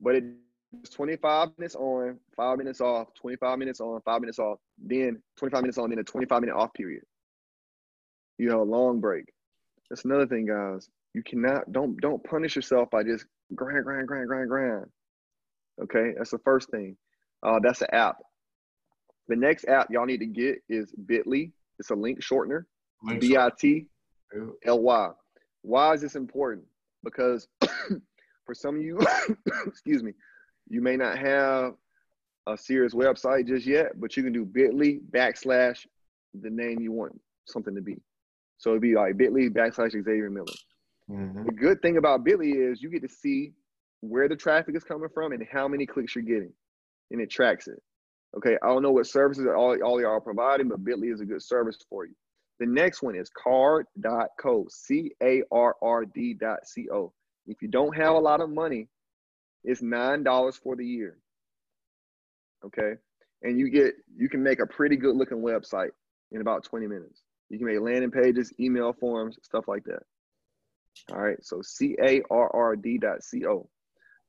but it's 25 minutes on, five minutes off, 25 minutes on, five minutes off, then 25 minutes on, then a 25 minute off period. You have a long break. That's another thing, guys. You cannot don't don't punish yourself by just grind, grind, grind, grind, grind. Okay, that's the first thing. Uh, that's an app. The next app y'all need to get is Bitly. It's a link shortener. B I T. L Y. Why is this important? Because for some of you, excuse me, you may not have a serious website just yet, but you can do bit.ly backslash the name you want something to be. So it'd be like bit.ly backslash Xavier Miller. Mhm. The good thing about Bitly is you get to see where the traffic is coming from and how many clicks you're getting, and it tracks it. Okay, I don't know what services all, all y'all are providing, but Bitly is a good service for you. The next one is carrd.co, C A R R D.co. If you don't have a lot of money, it's $9 for the year. Okay, and you get you can make a pretty good looking website in about 20 minutes. You can make landing pages, email forms, stuff like that. All right, so c-a-r-r dot c-o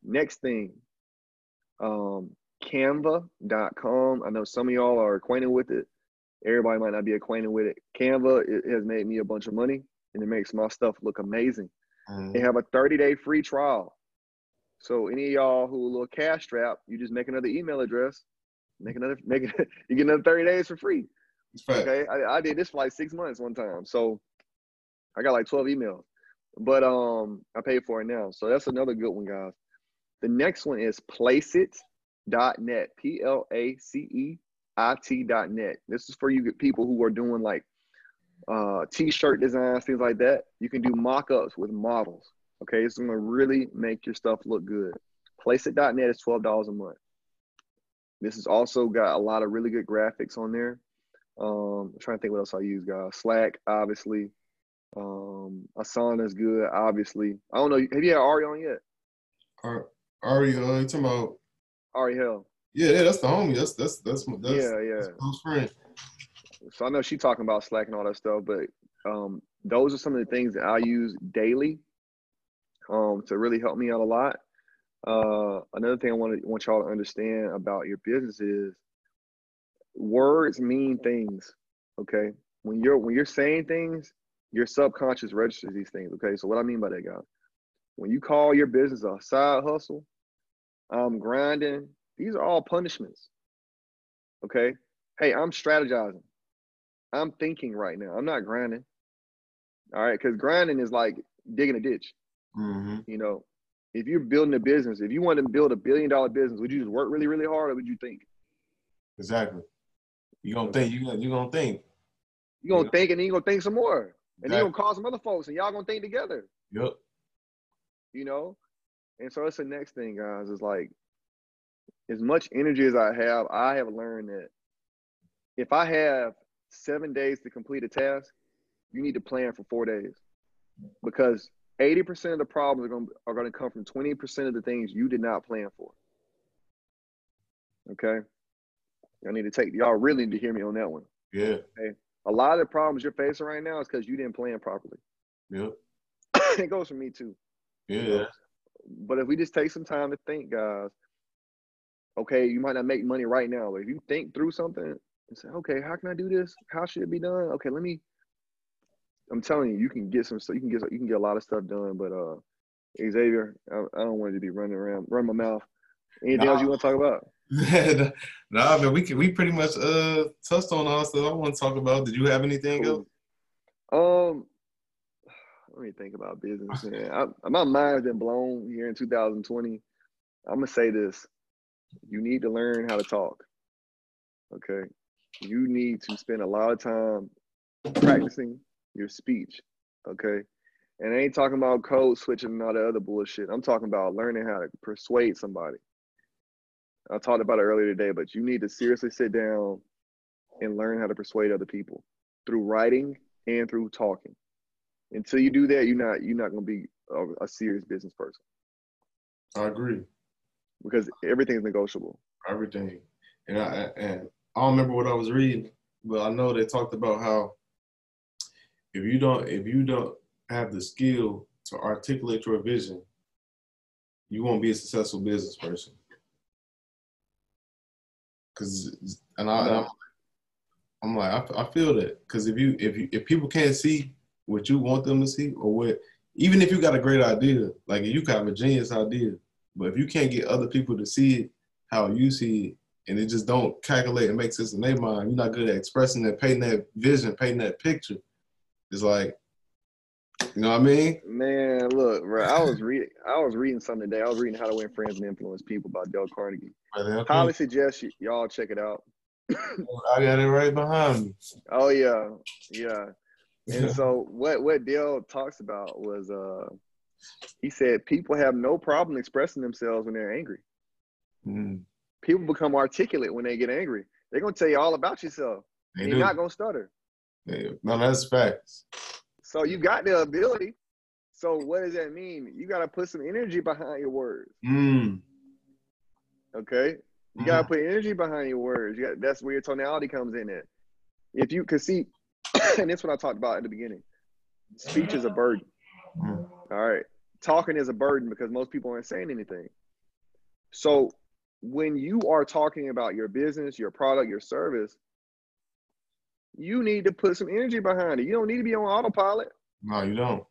Next thing, um, Canva.com. I know some of y'all are acquainted with it. Everybody might not be acquainted with it. Canva it has made me a bunch of money and it makes my stuff look amazing. Mhm. They have a 30 day free trial. So any of y'all who are a little cash strapped, you just make another email address, make another, make it, you get another 30 days for free. Okay, I, I did this for like six months one time, so I got like twelve emails, but um, I paid for it now, so that's another good one, guys. The next one is Placeit.net, P L A C E I T.net. This is for you people who are doing like uh, t-shirt designs, things like that. You can do mock-ups with models. Okay, it's gonna really make your stuff look good. Placeit.net is twelve dollars a month. This has also got a lot of really good graphics on there. Um, I'm trying to think what else I use, guys. Slack, obviously. Um, Asana is good, obviously. I don't know. Have you had Ari on yet? Are you, uh, you talking about? Ari Hell. Yeah, yeah, that's the homie. That's that's that's my that's, yeah, yeah. that's close friend. So I know she talking about Slack and all that stuff, but um, those are some of the things that I use daily um, to really help me out a lot. Uh, another thing I want to want y'all to understand about your business is words mean things. Okay, when you're when you're saying things, your subconscious registers these things. Okay, so what I mean by that, guys, when you call your business a side hustle, I'm grinding. These are all punishments. Okay, hey, I'm strategizing. I'm thinking right now. I'm not grinding. All right, because grinding is like digging a ditch. Mm-hmm. You know, if you're building a business, if you want to build a billion dollar business, would you just work really, really hard, or would you think? Exactly. You're gonna think you gonna you gonna think. You're gonna think, and then you're gonna think some more. And you're gonna call some other folks and y'all gonna think together. Yep. You know? And so that's the next thing, guys, is like as much energy as I have, I have learned that if I have seven days to complete a task, you need to plan for four days. Because 80% of the problems are going to, are going to come from 20% of the things you did not plan for. Okay? I need to take, y'all really need to hear me on that one. Yeah. Okay? A lot of the problems you're facing right now is because you didn't plan properly. Yep. it goes for me too. Yeah. But if we just take some time to think, guys, okay, you might not make money right now, but if you think through something and say, okay, how can I do this? How should it be done? Okay, let me. I'm telling you, you can get some stuff. You can get you can get a lot of stuff done. But uh, Xavier, I, I don't want you to be running around, run my mouth. Anything Nah. else you want to talk about? nah, man, we can, we pretty much uh touched on all stuff I want to talk about. Did you have anything else? Um, let me think about business, man. I, my mind's been blown here in 2020. I'm gonna say this: you need to learn how to talk. Okay, you need to spend a lot of time practicing your speech. Okay, and I ain't talking about code switching and all the other bullshit. I'm talking about learning how to persuade somebody. I talked about it earlier today, but you need to seriously sit down and learn how to persuade other people through writing and through talking. Until you do that, you're not you're not gonna be a, a serious business person I agree. Because everything's negotiable. Everything. And I and I don't remember what I was reading, but I know they talked about how if you don't if you don't have the skill to articulate your vision, you won't be a successful business person. Cause and I, and I'm, I'm like I, I feel that because if you if you if people can't see what you want them to see or what even if you got a great idea like you have a genius idea but if you can't get other people to see it how you see it and it just don't calculate and make sense in their mind you're not good at expressing that painting that vision painting that picture it's like you know what I mean Man, look, bro, I was reading I was reading something today. I was reading How to Win Friends and Influence People by Dale Carnegie. But Highly suggest you, y'all check it out. I got it right behind me Oh yeah, yeah. And so what what Dale talks about was uh he said people have no problem expressing themselves when they're angry. Mm, People become articulate when they get angry. They're gonna tell you all about yourself. they you're not gonna stutter. They- no that's facts So you got the ability. So what does that mean? You gotta put some energy behind your words. mm. Okay. You gotta put energy behind your words. You got, that's where your tonality comes in. At if you could see, and that's what I talked about at the beginning. Speech is a burden. Mm. All right. Talking is a burden because most people aren't saying anything. So when you are talking about your business, your product, your service, you need to put some energy behind it. You don't need to be on autopilot. no you don't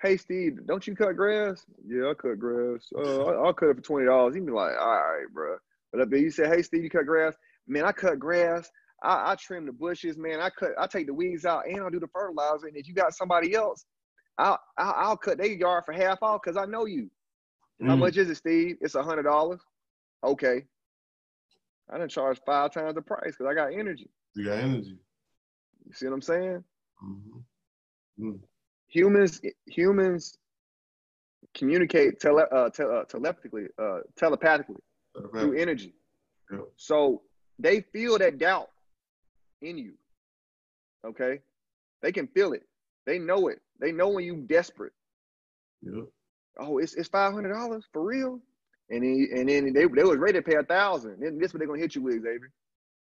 Hey Steve, don't you cut grass? Yeah, I cut grass. Uh, I- I'll cut it for twenty dollars. He'd be like, all right, bro. But if you say, hey Steve, you cut grass? Man, I cut grass. I, I trim the bushes, man. I cut, I take the weeds out, and I'll do the fertilizer. And if you got somebody else, I'll, I'll, I'll cut their yard for half off because I know you. How Mm. much is it, Steve? It's a hundred dollars. Okay. I didn't charge five times the price because I got energy. you got energy You see what I'm saying? hmm humans humans communicate tele, uh, te- uh, telepathically uh, telepathically through energy Yeah. so they feel that doubt in you okay they can feel it they know it they know when you desperate Yep. oh it's, it's $500 for real and then, and then they, they was ready to pay a thousand then this what they're gonna hit you with Xavier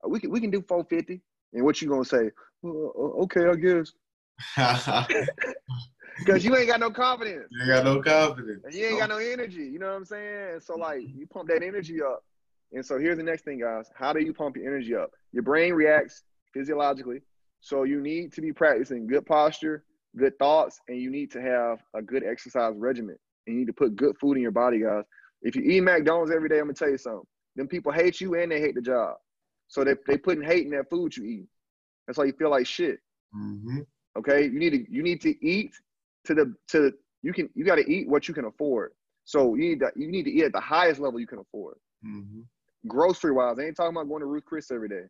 Uh, we can we can do 450 and what you gonna say "Uh, okay i guess because you ain't got no confidence you ain't got no confidence. And you ain't got no energy. You know what I'm saying? And so like you pump that energy up. And so here's the next thing, guys. How do you pump your energy up? Your brain reacts physiologically. So you need to be practicing good posture, good thoughts, and you need to have a good exercise regimen. And you need to put good food in your body, guys. If you eat McDonald's every day, I'm gonna tell you something. Them people hate you and they hate the job. So they they putting hate in that food you eat. That's why you feel like shit. Mm-hmm. Okay, you need to you need to eat to the to the, you can you got to eat what you can afford. So you need to you need to eat at the highest level you can afford. Mm-hmm. Grocery wise, I ain't talking about going to Ruth Chris every day.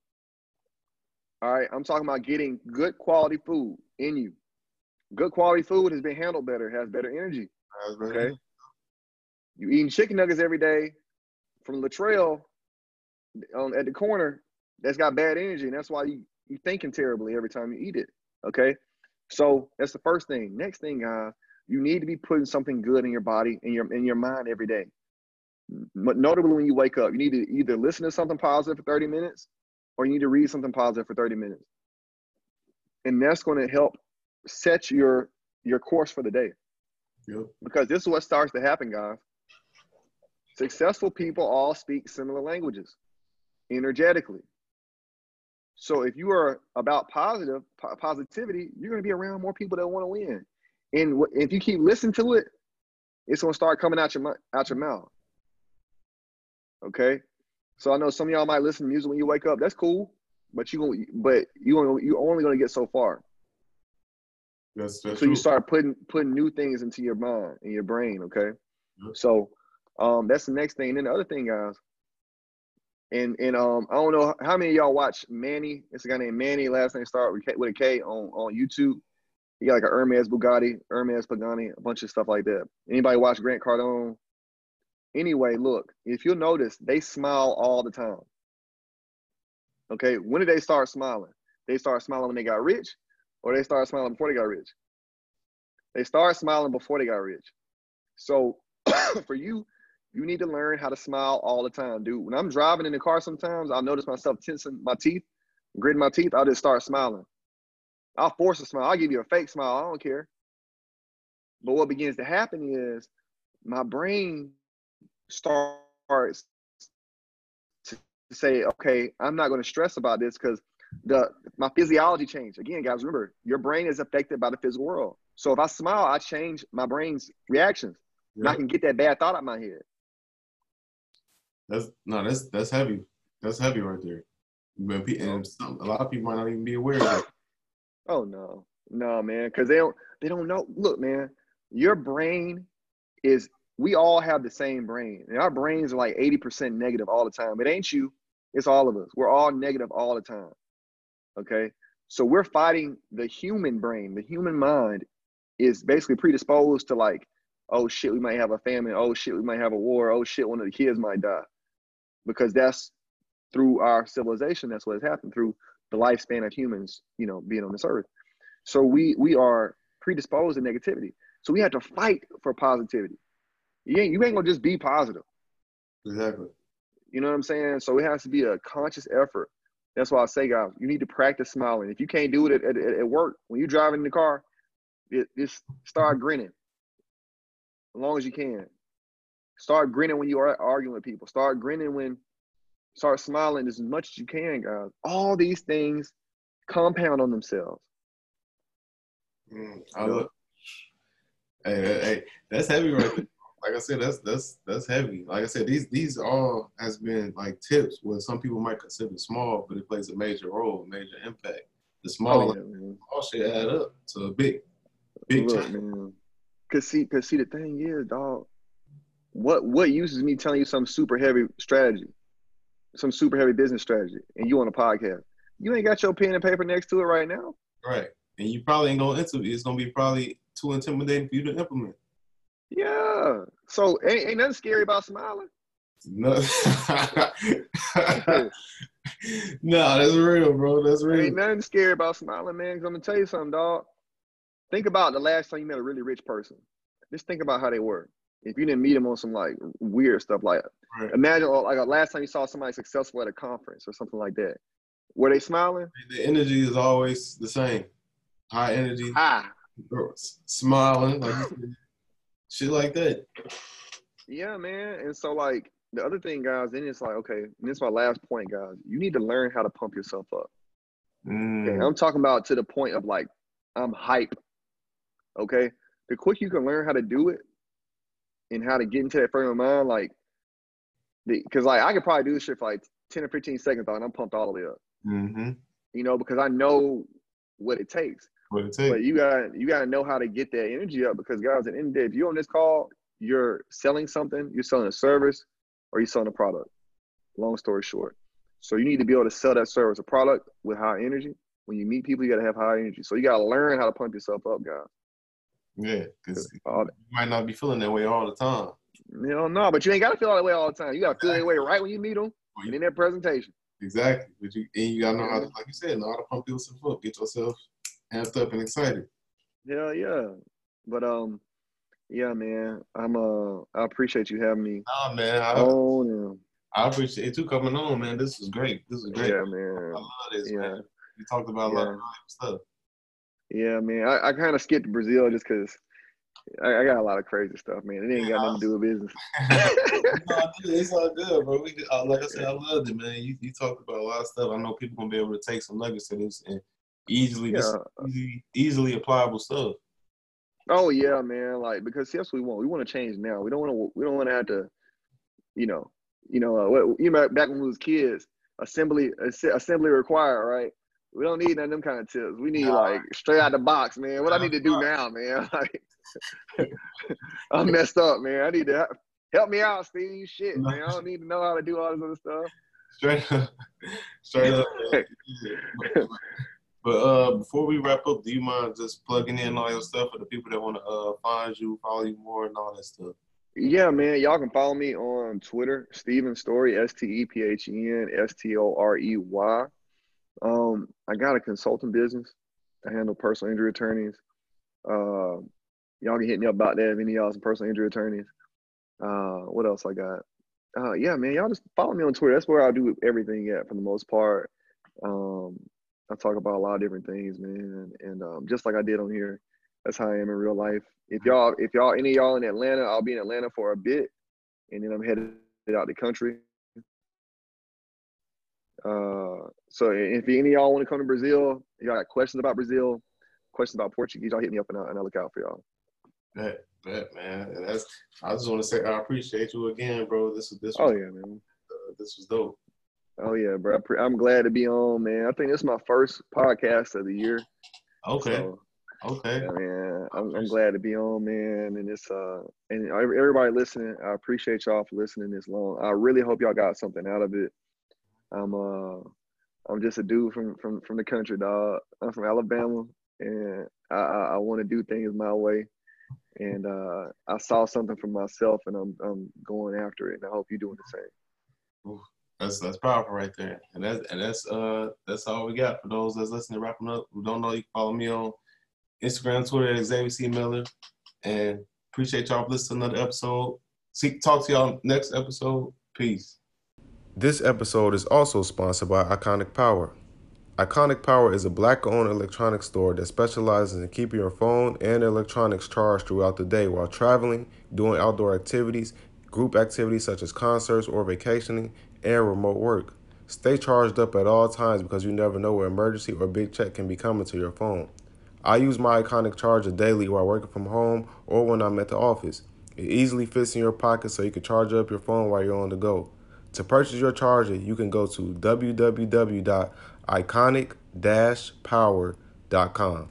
All right, I'm talking about getting good quality food in you. Good quality food has been handled better, has better energy. Okay. You eating chicken nuggets every day from Latrell on at the corner, that's got bad energy, and that's why you you thinking terribly every time you eat it. Okay. So that's the first thing. Next thing, guys, you need to be putting something good in your body and your in your mind every day. But notably when you wake up, you need to either listen to something positive for 30 minutes or you need to read something positive for 30 minutes. And that's going to help set your your course for the day. Yep. Because this is what starts to happen, guys. Successful people all speak similar languages energetically. So if you are about positive po- positivity, you're going to be around more people that want to win. And wh- if you keep listening to it, it's going to start coming out your mu- out your mouth. Okay, so I know some of y'all might listen to music when you wake up. That's cool, but you going but you only you only going to get so far. That's, that's so true. you start putting putting new things into your mind and your brain. Okay, so um, that's the next thing. And then the other thing, guys, and and um, I don't know how many of y'all watch Manny. It's a guy named Manny. Last name start with, K, with a K on on YouTube. He got like a Hermes Bugatti, Hermes Pagani, a bunch of stuff like that. Anybody watch Grant Cardone? Anyway, look, if you'll notice, they smile all the time. Okay, when did they start smiling? They start smiling when they got rich, or they start smiling before they got rich. They start smiling before they got rich. So for you, you need to learn how to smile all the time, dude. When I'm driving in the car, sometimes I'll notice myself tensing my teeth, gritting my teeth. I'll just start smiling. I'll force a smile. I'll give you a fake smile. I don't care. But what begins to happen is my brain starts to say, okay, I'm not going to stress about this because the my physiology changed. Again, guys, remember your brain is affected by the physical world. So if I smile, I change my brain's reactions. And I can get that bad thought out my head. That's no, that's that's heavy. That's heavy right there. And some, a lot of people might not even be aware of that. Oh no, no, man, because they don't they don't know. Look, man, your brain is. We all have the same brain, and our brains are like eighty percent negative all the time. It ain't you. It's all of us. We're all negative all the time. Okay, so we're fighting the human brain. The human mind is basically predisposed to like, oh shit, we might have a famine. Oh shit, we might have a war. Oh shit, one of the kids might die, because that's through our civilization. That's what has happened through the lifespan of humans, you know, being on this earth. So we we are predisposed to negativity. So we have to fight for positivity. You ain't you ain't gonna just be positive. Exactly. You know what I'm saying? So it has to be a conscious effort. That's why I say, guys, you need to practice smiling. If you can't do it at, at, at work, when you're driving in the car, it, just start grinning as long as you can. Start grinning when you are arguing with people. Start grinning when, start smiling as much as you can, guys. All these things compound on themselves. Mm, I hey, hey, that's heavy right there. Like I said, that's that's that's heavy. Like I said, these these all has been like tips where some people might consider small, but it plays a major role, major impact. The small, Oh, yeah, small shit add up to a big, big Look, change. man. Cause see, cause see, the thing is, dog. What what use is me telling you some super heavy strategy, some super heavy business strategy, and you on a podcast? You ain't got your pen and paper next to it right now. Right. And you probably ain't gonna interview. It's gonna be probably too intimidating for you to implement. Yeah. So ain't, ain't nothing scary about smiling. No, no, that's real, bro. That's real. Ain't nothing scary about smiling, man. Cause I'm gonna tell you something, dog. Think about the last time you met a really rich person. Just think about how they were. If you didn't meet them on some like weird stuff, like Right. imagine uh, like a last time you saw somebody successful at a conference or something like that. Were they smiling? The energy is always the same. High energy, s- smiling, like. Shit like that. yeah, man. And so like the other thing, guys, then it's like, okay, and this is my last point, guys. You need to learn how to pump yourself up. Okay. Mm, I'm talking about to the point of like I'm hype. Okay. The quick you can learn how to do it and how to get into that frame of mind, like because like I could probably do this shit for like 10 or 15 seconds and I'm pumped all the way up. mm-hmm. You know, because I know what it takes. What it But you gotta you gotta know how to get that energy up because guys, at the end of the day, if you're on this call, you're selling something, you're selling a service, or you're selling a product. Long story short. So you need to be able to sell that service or product with high energy. When you meet people, you gotta have high energy. So you gotta learn how to pump yourself up, guys. Yeah, because you might not be feeling that way all the time. You know, no, but you ain't got to feel that way all the time. You got to feel that way right when you meet them and in that presentation. Exactly. But you and you gotta know how to, like you said, know how to pump yourself up, get yourself amped up and excited. Yeah, yeah. But um, yeah, man. I'm uh, I appreciate you having me. Oh man, I, oh, I appreciate you coming on, man. This is great. This is great. Yeah, man. I love this, yeah. man. We talked about yeah. a lot of stuff. Yeah, man. I, I kind of skipped Brazil just because I, I, got a lot of crazy stuff, man. It ain't got nothing to do with business. it's, all good. it's all good, bro. We, uh, like I said, I loved it, man. You, you talked about a lot of stuff. I know people gonna be able to take some nuggets to this and easily, yeah. easy, easily applicable stuff. Oh yeah, man. Like because yes, we want we want to change now. We don't want to we don't want to have to, you know, you know, uh, you know, back when we was kids, assembly assembly required, right? We don't need none of them kind of tips. We need like straight out the box, man. What I need to do now, man? Like, I'm messed up, man. I need to help me out, Steve. Shit, man. I don't need to know how to do all this other stuff. Straight up, straight up. But uh, before we wrap up, do you mind just plugging in all your stuff for the people that want to uh, find you, follow you more, and all that stuff? Yeah, man. Y'all can follow me on Twitter, Stephen Storey, S T E P H E N S T O R E Y. Um, I got a consulting business. I handle personal injury attorneys. Uh, y'all can hit me up about that if any y'all some personal injury attorneys. Uh, what else I got? Uh, yeah, man, y'all just follow me on Twitter. That's where I do everything at for the most part. Um, I talk about a lot of different things, man, and um, just like I did on here, that's how I am in real life. If y'all, if y'all, any of y'all in Atlanta, I'll be in Atlanta for a bit, and then I'm headed out the country. Uh, so if any of y'all want to come to Brazil, y'all got questions about Brazil, questions about Portuguese, y'all hit me up and I'll, and I'll look out for y'all. Bet, bet, man. And that's. I just want to say I appreciate you again, bro. This was this. Was, oh yeah, man. Uh, this was dope. Oh yeah, bro. I'm glad to be on, man. I think this is my first podcast of the year. Okay. So, okay. Yeah, man. I'm, I'm glad to be on, man. And it's uh, and everybody listening, I appreciate y'all for listening this long. I really hope y'all got something out of it. I'm uh I'm just a dude from from from the country, dog. I'm from Alabama, and I I, I want to do things my way. And uh, I saw something for myself, and I'm I'm going after it. And I hope you're doing the same. Ooh, that's that's powerful right there, and that's and that's uh that's all we got for those that's listening. Wrapping up, who don't know, you can follow me on Instagram, Twitter at Xavier C Miller, and appreciate y'all for listening to another episode. See, talk to y'all next episode. Peace. This episode is also sponsored by Iconic Power. Iconic Power is a black owned electronics store that specializes in keeping your phone and electronics charged throughout the day while traveling, doing outdoor activities, group activities such as concerts or vacationing, and remote work. Stay charged up at all times because you never know where emergency or big check can be coming to your phone. I use my Iconic charger daily while working from home or when I'm at the office. It easily fits in your pocket so you can charge up your phone while you're on the go. To purchase your charger, you can go to www.iconic-power.com.